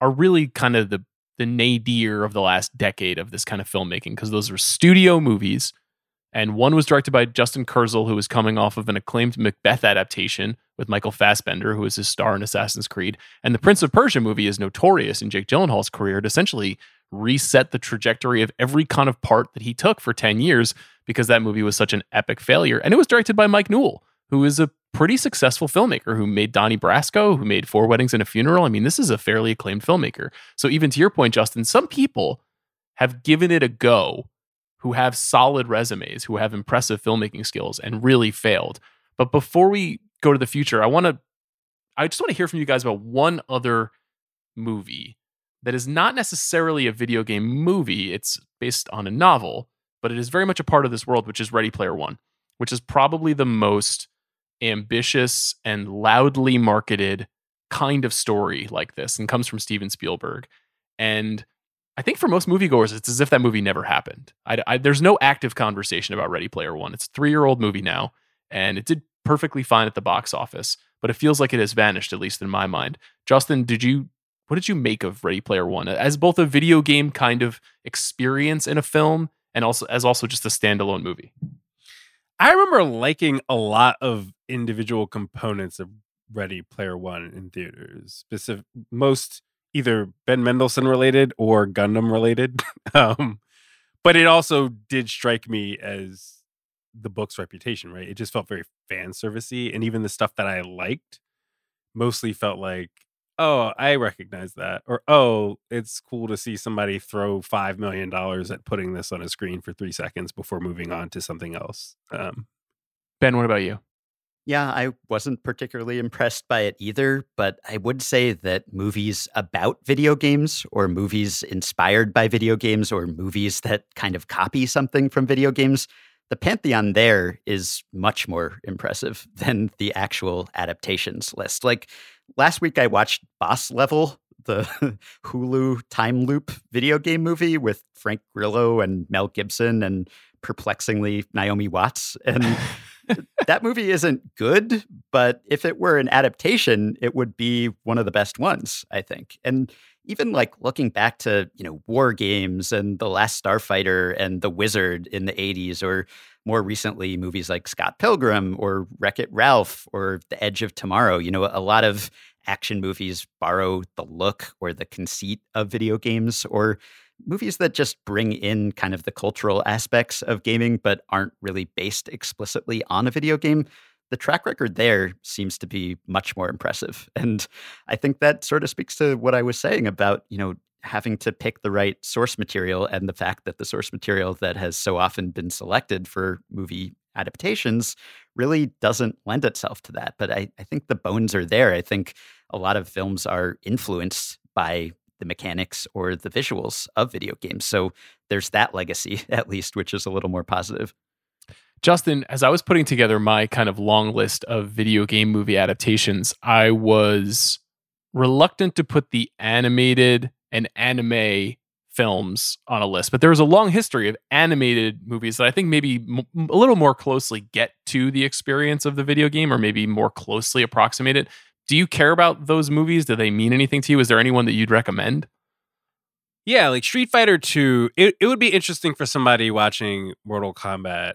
are really kind of the the nadir of the last decade of this kind of filmmaking because those were studio movies. And one was directed by Justin Kurzel, who was coming off of an acclaimed Macbeth adaptation with Michael Fassbender, who was his star in Assassin's Creed. And the Prince of Persia movie is notorious in Jake Gyllenhaal's career to essentially reset the trajectory of every kind of part that he took for 10 years because that movie was such an epic failure. And it was directed by Mike Newell, who is a pretty successful filmmaker who made Donnie Brasco, who made Four Weddings and a Funeral. I mean, this is a fairly acclaimed filmmaker. So even to your point, Justin, some people have given it a go who have solid resumes, who have impressive filmmaking skills and really failed. But before we go to the future, I want to I just want to hear from you guys about one other movie that is not necessarily a video game movie. It's based on a novel, but it is very much a part of this world, which is Ready Player One, which is probably the most ambitious and loudly marketed kind of story like this and comes from Steven Spielberg. And I think for most moviegoers, it's as if that movie never happened. I, I, there's no active conversation about Ready Player One. It's a three year old movie now, and it did perfectly fine at the box office, but it feels like it has vanished, at least in my mind. Justin, did you what did you make of Ready Player One as both a video game kind of experience in a film and also as also just a standalone movie? I remember liking a lot of individual components of Ready Player One in theaters. Specific, most either Ben Mendelsohn related or Gundam related. um, but it also did strike me as the book's reputation, right? It just felt very fan servicey, and even the stuff that I liked mostly felt like, oh, I recognize that, or oh, it's cool to see somebody throw five million dollars at putting this on a screen for three seconds before moving on to something else. Um, ben, what about you? Yeah, I wasn't particularly impressed by it either, but I would say that movies about video games or movies inspired by video games or movies that kind of copy something from video games, the pantheon there is much more impressive than the actual adaptations list. Like last week, I watched Boss Level, the Hulu time loop video game movie with Frank Grillo and Mel Gibson and perplexingly Naomi Watts. And that movie isn't good, but if it were an adaptation, it would be one of the best ones, I think. And even like looking back to, you know, war games and The Last Starfighter and The Wizard in the 80s, or more recently, movies like Scott Pilgrim or Wreck It Ralph or The Edge of Tomorrow, you know, a lot of action movies borrow the look or the conceit of video games or movies that just bring in kind of the cultural aspects of gaming but aren't really based explicitly on a video game the track record there seems to be much more impressive. And i think that sort of speaks to what i was saying about you know having to pick the right source material and the fact that the source material that has so often been selected for movie adaptations really doesn't lend itself to that. But I, I think the bones are there. I think a lot of films are influenced by the mechanics or the visuals of video games. So there's that legacy, at least, which is a little more positive. Justin, as I was putting together my kind of long list of video game movie adaptations, I was reluctant to put the animated and anime films on a list, but there was a long history of animated movies that I think maybe m- a little more closely get to the experience of the video game or maybe more closely approximate it do you care about those movies? Do they mean anything to you? Is there anyone that you'd recommend? Yeah, like Street Fighter 2, it, it would be interesting for somebody watching Mortal Kombat,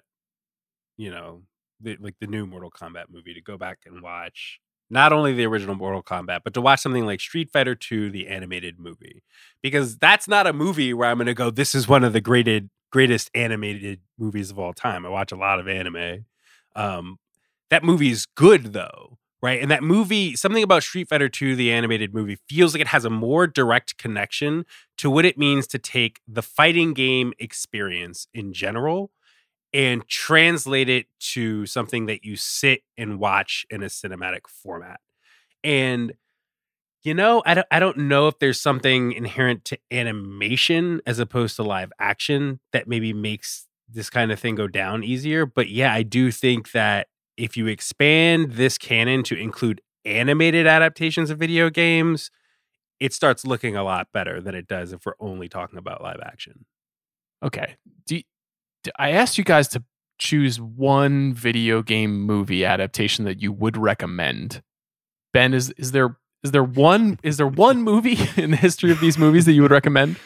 you know, the, like the new Mortal Kombat movie to go back and watch not only the original Mortal Kombat, but to watch something like Street Fighter 2, the animated movie. Because that's not a movie where I'm going to go, this is one of the greatest, greatest animated movies of all time. I watch a lot of anime. Um, that movie is good, though right? And that movie, something about Street Fighter 2, the animated movie, feels like it has a more direct connection to what it means to take the fighting game experience in general and translate it to something that you sit and watch in a cinematic format. And you know, I don't I don't know if there's something inherent to animation as opposed to live action that maybe makes this kind of thing go down easier, but yeah, I do think that if you expand this canon to include animated adaptations of video games, it starts looking a lot better than it does if we're only talking about live action. Okay. Do, do I asked you guys to choose one video game movie adaptation that you would recommend. Ben, is is there Is there one? Is there one movie in the history of these movies that you would recommend?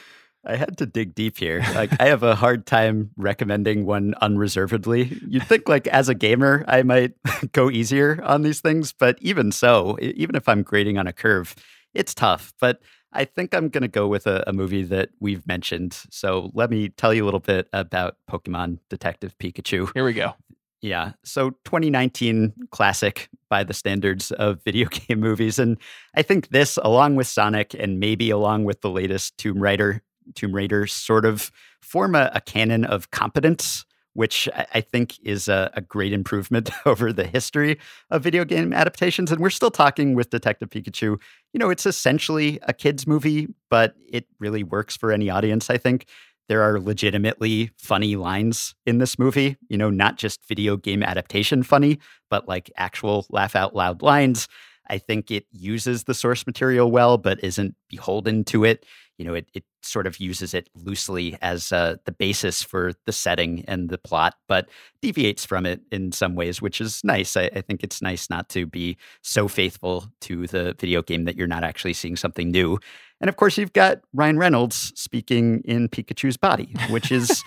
I had to dig deep here. Like I have a hard time recommending one unreservedly. You'd think like as a gamer I might go easier on these things, but even so, even if I'm grading on a curve, it's tough. But I think I'm going to go with a, a, movie that we've mentioned. So let me tell you a little bit about Pokemon Detective Pikachu. Here we go. Yeah. So 2019 classic by the standards of video game movies. And I think this, along with Sonic and maybe along with the latest Tomb Raider, Tomb Raider, sort of form a, a canon of competence which I think is a, a, great improvement over the history of video game adaptations. And we're still talking with Detective Pikachu. You know, it's essentially a kid's movie, but it really works for any audience, I think. There are legitimately funny lines in this movie, you know, not just video game adaptation funny, but like actual laugh out loud lines. I think it uses the source material well, but isn't beholden to it you know, it, it sort of uses it loosely as uh, the basis for the setting and the plot, but deviates from it in some ways, which is nice. I, I, think it's nice not to be so faithful to the video game that you're not actually seeing something new. And of course, you've got Ryan Reynolds speaking in Pikachu's body, which is.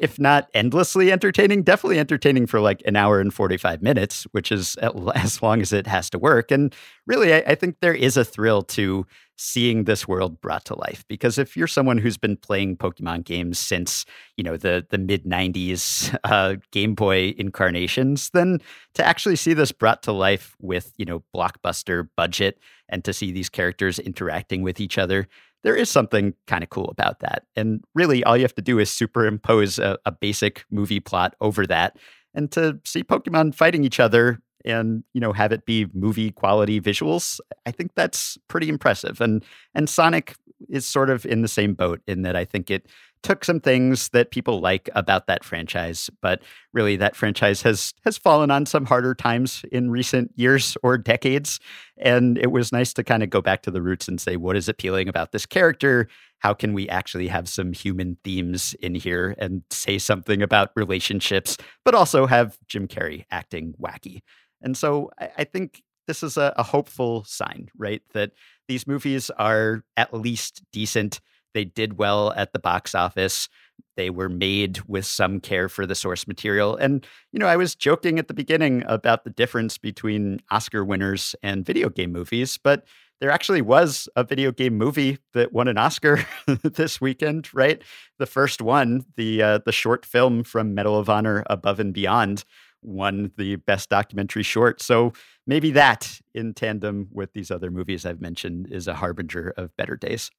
If not endlessly entertaining, definitely entertaining for like an hour and 45 minutes, which is as long as it has to work. And really, I, I, think there is a thrill to seeing this world brought to life. Because if you're someone who's been playing Pokemon games since, you know, the, the mid 90s uh, Game Boy incarnations, then to actually see this brought to life with, you know, blockbuster budget and to see these characters interacting with each other, there is something kind of cool about that. And really, all you have to do is superimpose a, a, basic movie plot over that. And to see Pokemon fighting each other and you know have it be movie quality visuals i think that's pretty impressive and and sonic is sort of in the same boat in that i think it took some things that people like about that franchise, but really that franchise has has fallen on some harder times in recent years or decades. And it was nice to kind of go back to the roots and say, what is appealing about this character? How can we actually have some human themes in here and say something about relationships, but also have Jim Carrey acting wacky? And so I, I think this is a, a hopeful sign, right? That these movies are at least decent they did well at the box office. They were made with some care for the source material. And, you know, I was joking at the beginning about the difference between Oscar winners and video game movies, but there actually was a video game movie that won an Oscar this weekend, right? The first one, the uh, the short film from Medal of Honor Above and Beyond, won the best documentary short. So maybe that, in tandem with these other movies I've mentioned, is a harbinger of better days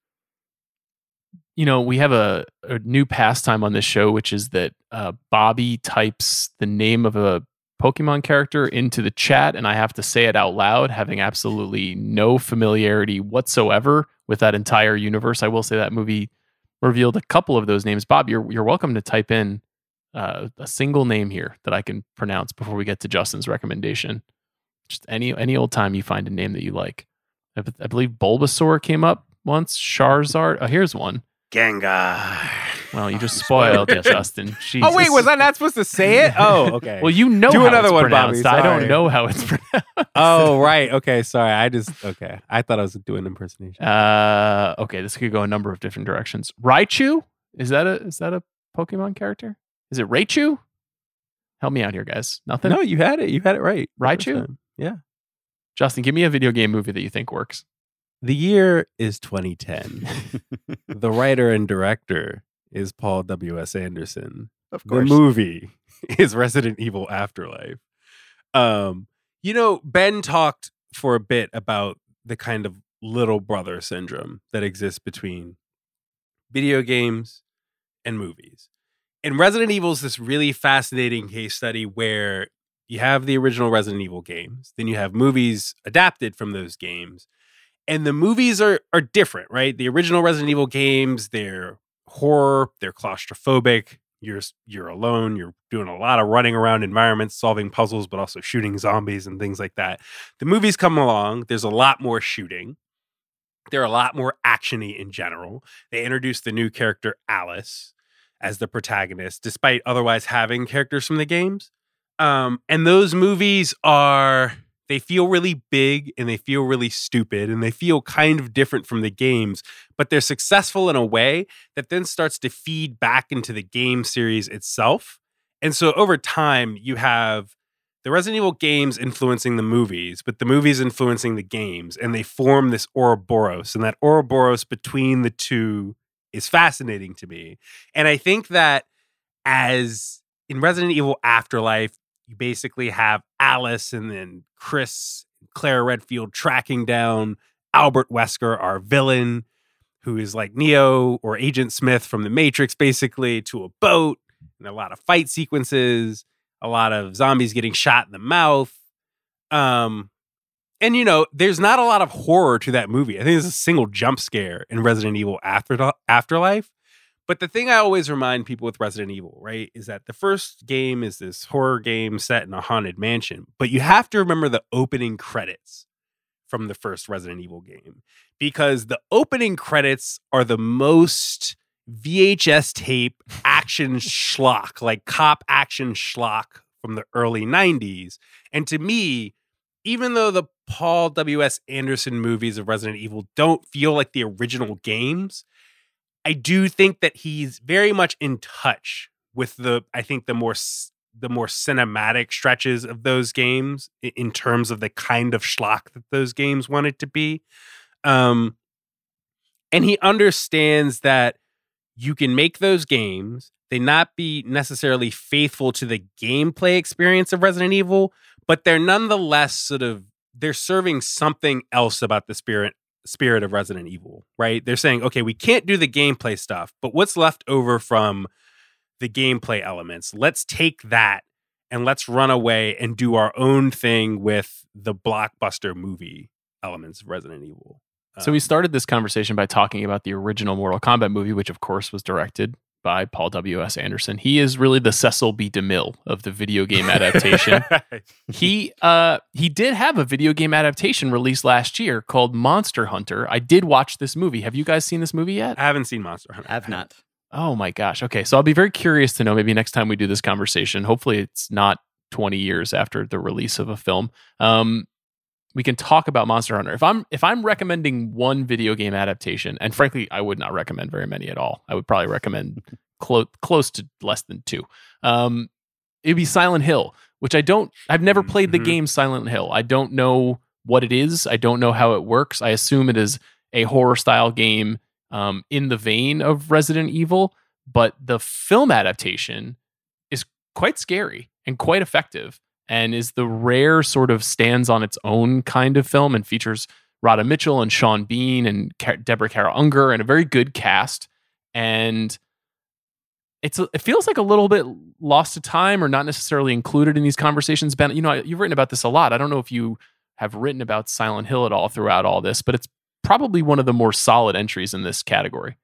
you know, we have a, a new pastime on this show, which is that uh, Bobby types the name of a Pokemon character into the chat, and I have to say it out loud, having absolutely no familiarity whatsoever with that entire universe. I will say that movie revealed a couple of those names. Bob, you're you're welcome to type in uh, a single name here that I can pronounce before we get to Justin's recommendation. Just any any old time you find a name that you like. I, I believe Bulbasaur came up once. Charizard. Oh, here's one. Gengar. Well, you just spoiled it, Justin. Jesus. Oh wait, was I not supposed to say it? Oh, okay. well, you know. Do another one, Bobby. I don't know how it's pronounced. oh, right. Okay, sorry. I just okay. I thought I was doing impersonation. Uh, okay. This could go a number of different directions. Raichu is that a is that a Pokemon character? Is it Raichu? Help me out here, guys. Nothing. No, you had it. You had it right. Raichu. Yeah. Justin, give me a video game movie that you think works. The year is 2010. the writer and director is Paul W.S. Anderson. Of course. The movie is Resident Evil Afterlife. Um, you know, Ben talked for a bit about the kind of little brother syndrome that exists between video games and movies. And Resident Evil is this really fascinating case study where you have the original Resident Evil games, then you have movies adapted from those games, and the movies are are different, right? The original Resident Evil games, they're horror, they're claustrophobic. You're you're alone. You're doing a lot of running around environments, solving puzzles, but also shooting zombies and things like that. The movies come along. There's a lot more shooting. They're a lot more actiony in general. They introduce the new character Alice as the protagonist, despite otherwise having characters from the games. Um, and those movies are they feel really big and they feel really stupid and they feel kind of different from the games, but they're successful in a way that then starts to feed back into the game series itself. And so over time, you have the Resident Evil games influencing the movies, but the movies influencing the games, and they form this Ouroboros. And that Ouroboros between the two is fascinating to me. And I think that as in Resident Evil Afterlife, you basically have Alice and then Chris, Claire Redfield tracking down Albert Wesker, our villain, who is like Neo or Agent Smith from the Matrix, basically, to a boat and a lot of fight sequences, a lot of zombies getting shot in the mouth. Um, and you know, there's not a lot of horror to that movie. I think there's a single jump scare in Resident Evil After Afterlife, but the thing I always remind people with Resident Evil, right, is that the first game is this horror game set in a haunted mansion, but you have to remember the opening credits from the first Resident Evil game because the opening credits are the most VHS tape action schlock, like cop action schlock from the early 90s. And to me, even though the Paul W.S. Anderson movies of Resident Evil don't feel like the original games, I do think that he's very much in touch with the I think the more the more cinematic stretches of those games in terms of the kind of schlock that those games wanted to be. Um and he understands that you can make those games they not be necessarily faithful to the gameplay experience of Resident Evil, but they're nonetheless sort of they're serving something else about the spirit spirit of Resident Evil, right? They're saying, okay, we can't do the gameplay stuff, but what's left over from the gameplay elements? Let's take that and let's run away and do our own thing with the blockbuster movie elements of Resident Evil. So we um, started this conversation by talking about the original Mortal Kombat movie, which of course was directed by Paul W.S. Anderson. He is really the Cecil B. DeMille of the video game adaptation. he uh, he did have a video game adaptation released last year called Monster Hunter. I did watch this movie. Have you guys seen this movie yet? I haven't seen Monster Hunter. I have not. Oh my gosh. Okay, so I'll be very curious to know maybe next time we do this conversation. Hopefully it's not 20 years after the release of a film. Um, we can talk about Monster Hunter. If I'm if I'm recommending one video game adaptation, and frankly, I would not recommend very many at all. I would probably recommend close close to less than two. Um, it'd be Silent Hill, which I don't. I've never played the Mhm. game Silent Hill. I don't know what it is. I don't know how it works. I assume it is a horror style game um, in the vein of Resident Evil, but the film adaptation is quite scary and quite effective and is the rare sort of stands on its own kind of film and features Radha Mitchell and Sean Bean and Deborah Kara Unger and a very good cast. And it's it feels like a little bit lost to time or not necessarily included in these conversations. Ben, you know, you've written about this a lot. I don't know if you have written about Silent Hill at all throughout all this, but it's probably one of the more solid entries in this category.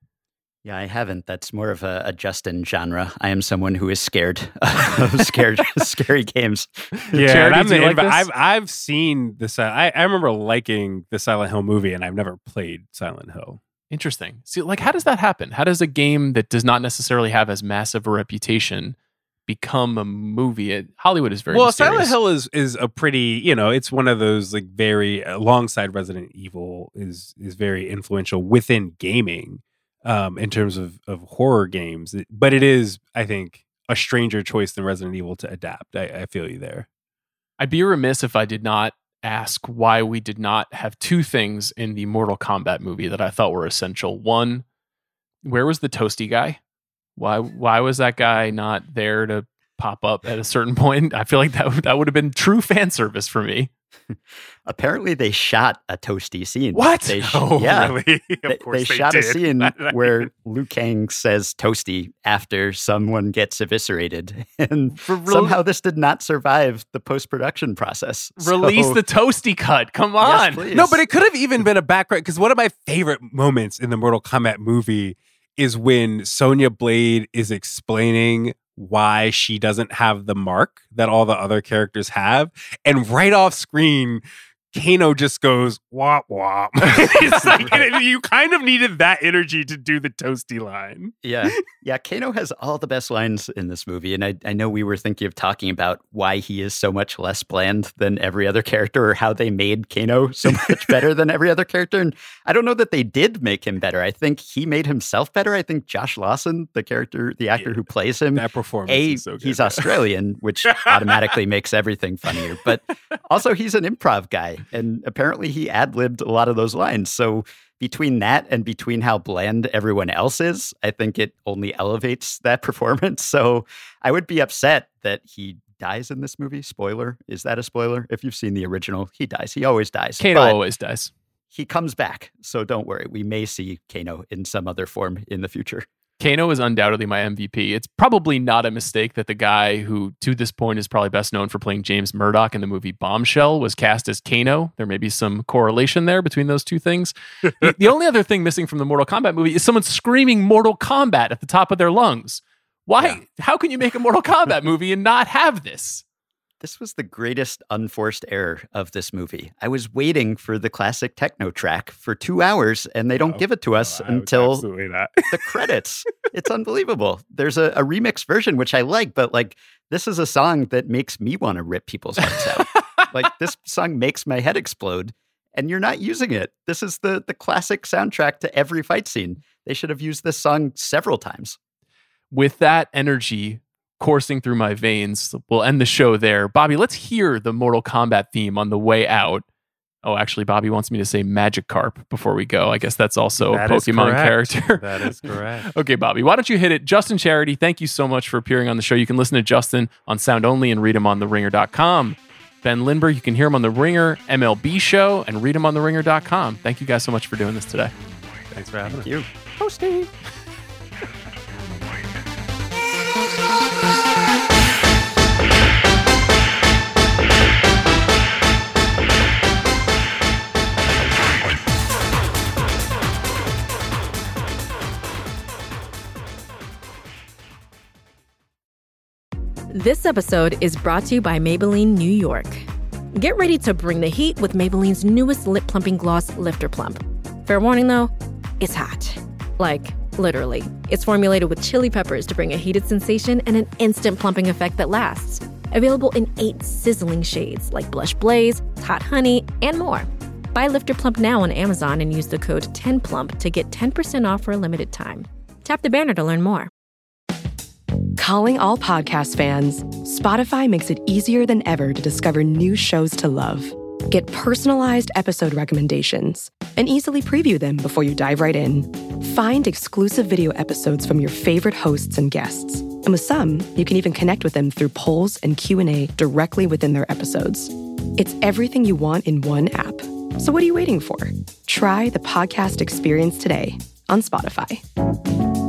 Yeah, I haven't. That's more of a, a Justin genre. I am someone who is scared of scared scary games. Yeah, Charity, and I'm the, like inv- I've I've seen the I, I remember liking the Silent Hill movie, and I've never played Silent Hill. Interesting. See, like, how does that happen? How does a game that does not necessarily have as massive a reputation become a movie? It, Hollywood is very well, mysterious. Silent Hill is is a pretty you know it's one of those like very alongside Resident Evil is is very influential within gaming um, in terms of of horror games, but it is I think a stranger choice than Resident Evil to adapt. I, I feel you there. I'd be remiss if I did not ask why we did not have two things in the Mortal Kombat movie that I thought were essential. One, where was the toasty guy? Why why was that guy not there to pop up at a certain point? I feel like that that would have been true fan service for me. Apparently, they shot a toasty scene. What? They sh- Oh, yeah. really? They, they shot a scene where Liu Kang says toasty after someone gets eviscerated. And rel- somehow this did not survive the post production process. release So- the toasty cut. Come on. please. No, but it could have even been a background because one of my favorite moments in the Mortal Kombat movie is when Sonya Blade is explaining why she doesn't have the mark that all the other characters have. And right off screen, Kano just goes wop wop. it's like you kind of needed that energy to do the toasty line. Yeah. Yeah. Kano has all the best lines in this movie. And I, I know we were thinking of talking about why he is so much less bland than every other character or how they made Kano so much better than every other character. And I don't know that they did make him better. I think he made himself better. I think Josh Lawson, the character, the actor yeah, who plays him, that performance a, so he's Australian, which automatically makes everything funnier. But also he's an improv guy and apparently he ad libbed a lot of those lines. So between that and between how bland everyone else is, I think it only elevates that performance. So I would be upset that he dies in this movie. Spoiler. Is that a spoiler? If you've seen the original, he dies. He always dies. Kano always dies. He comes back. So don't worry. We may see Kano in some other form in the future. Kano is undoubtedly my MVP. It's probably not a mistake that the guy who, to this point, is probably best known for playing James Murdock in the movie Bombshell was cast as Kano. There may be some correlation there between those two things. the, the only other thing missing from the Mortal Kombat movie is someone screaming Mortal Kombat at the top of their lungs. Why? Yeah. How can you make a Mortal Kombat movie and not have this? This was the greatest unforced error of this movie. I was waiting for the classic techno track for two hours, and they don't oh, give it to us until the credits. It's unbelievable. There's a, a remix version which I like, but like this is a song that makes me want to rip people's hearts out. like this song makes my head explode, and you're not using it. This is the the classic soundtrack to every fight scene. They should have used this song several times. With that energy, coursing through my veins. We'll end the show there. Bobby, let's hear the Mortal Kombat theme on the way out. Oh, actually, Bobby wants me to say Magikarp before we go. I guess that's also that a Pokemon character. that is correct. okay, Bobby, why don't you hit it? Justin Charity, thank you so much for appearing on the show. You can listen to Justin on Sound Only and read him on TheRinger.com. Ben Lindbergh, you can hear him on The Ringer MLB show and read him on TheRinger.com. Thank you guys so much for doing this today. Thanks for having Thank you. Hosting. This episode is brought to you by Maybelline New York. Get ready to bring the heat with Maybelline's newest lip plumping gloss, Lifter Plump. Fair warning though, it's hot. Like, literally. It's formulated with chili peppers to bring a heated sensation and an instant plumping effect that lasts. Available in eight sizzling shades like Blush Blaze, Hot Honey, and more. Buy Lifter Plump now on Amazon and use the code 10PLUMP to get 10% off for a limited time. Tap the banner to learn more. Calling all podcast fans, Spotify makes it easier than ever to discover new shows to love. Get personalized episode recommendations and easily preview them before you dive right in. Find exclusive video episodes from your favorite hosts and guests. And with some, you can even connect with them through polls and Q&A directly within their episodes. It's everything you want in one app. So what are you waiting for? Try the podcast experience today on Spotify.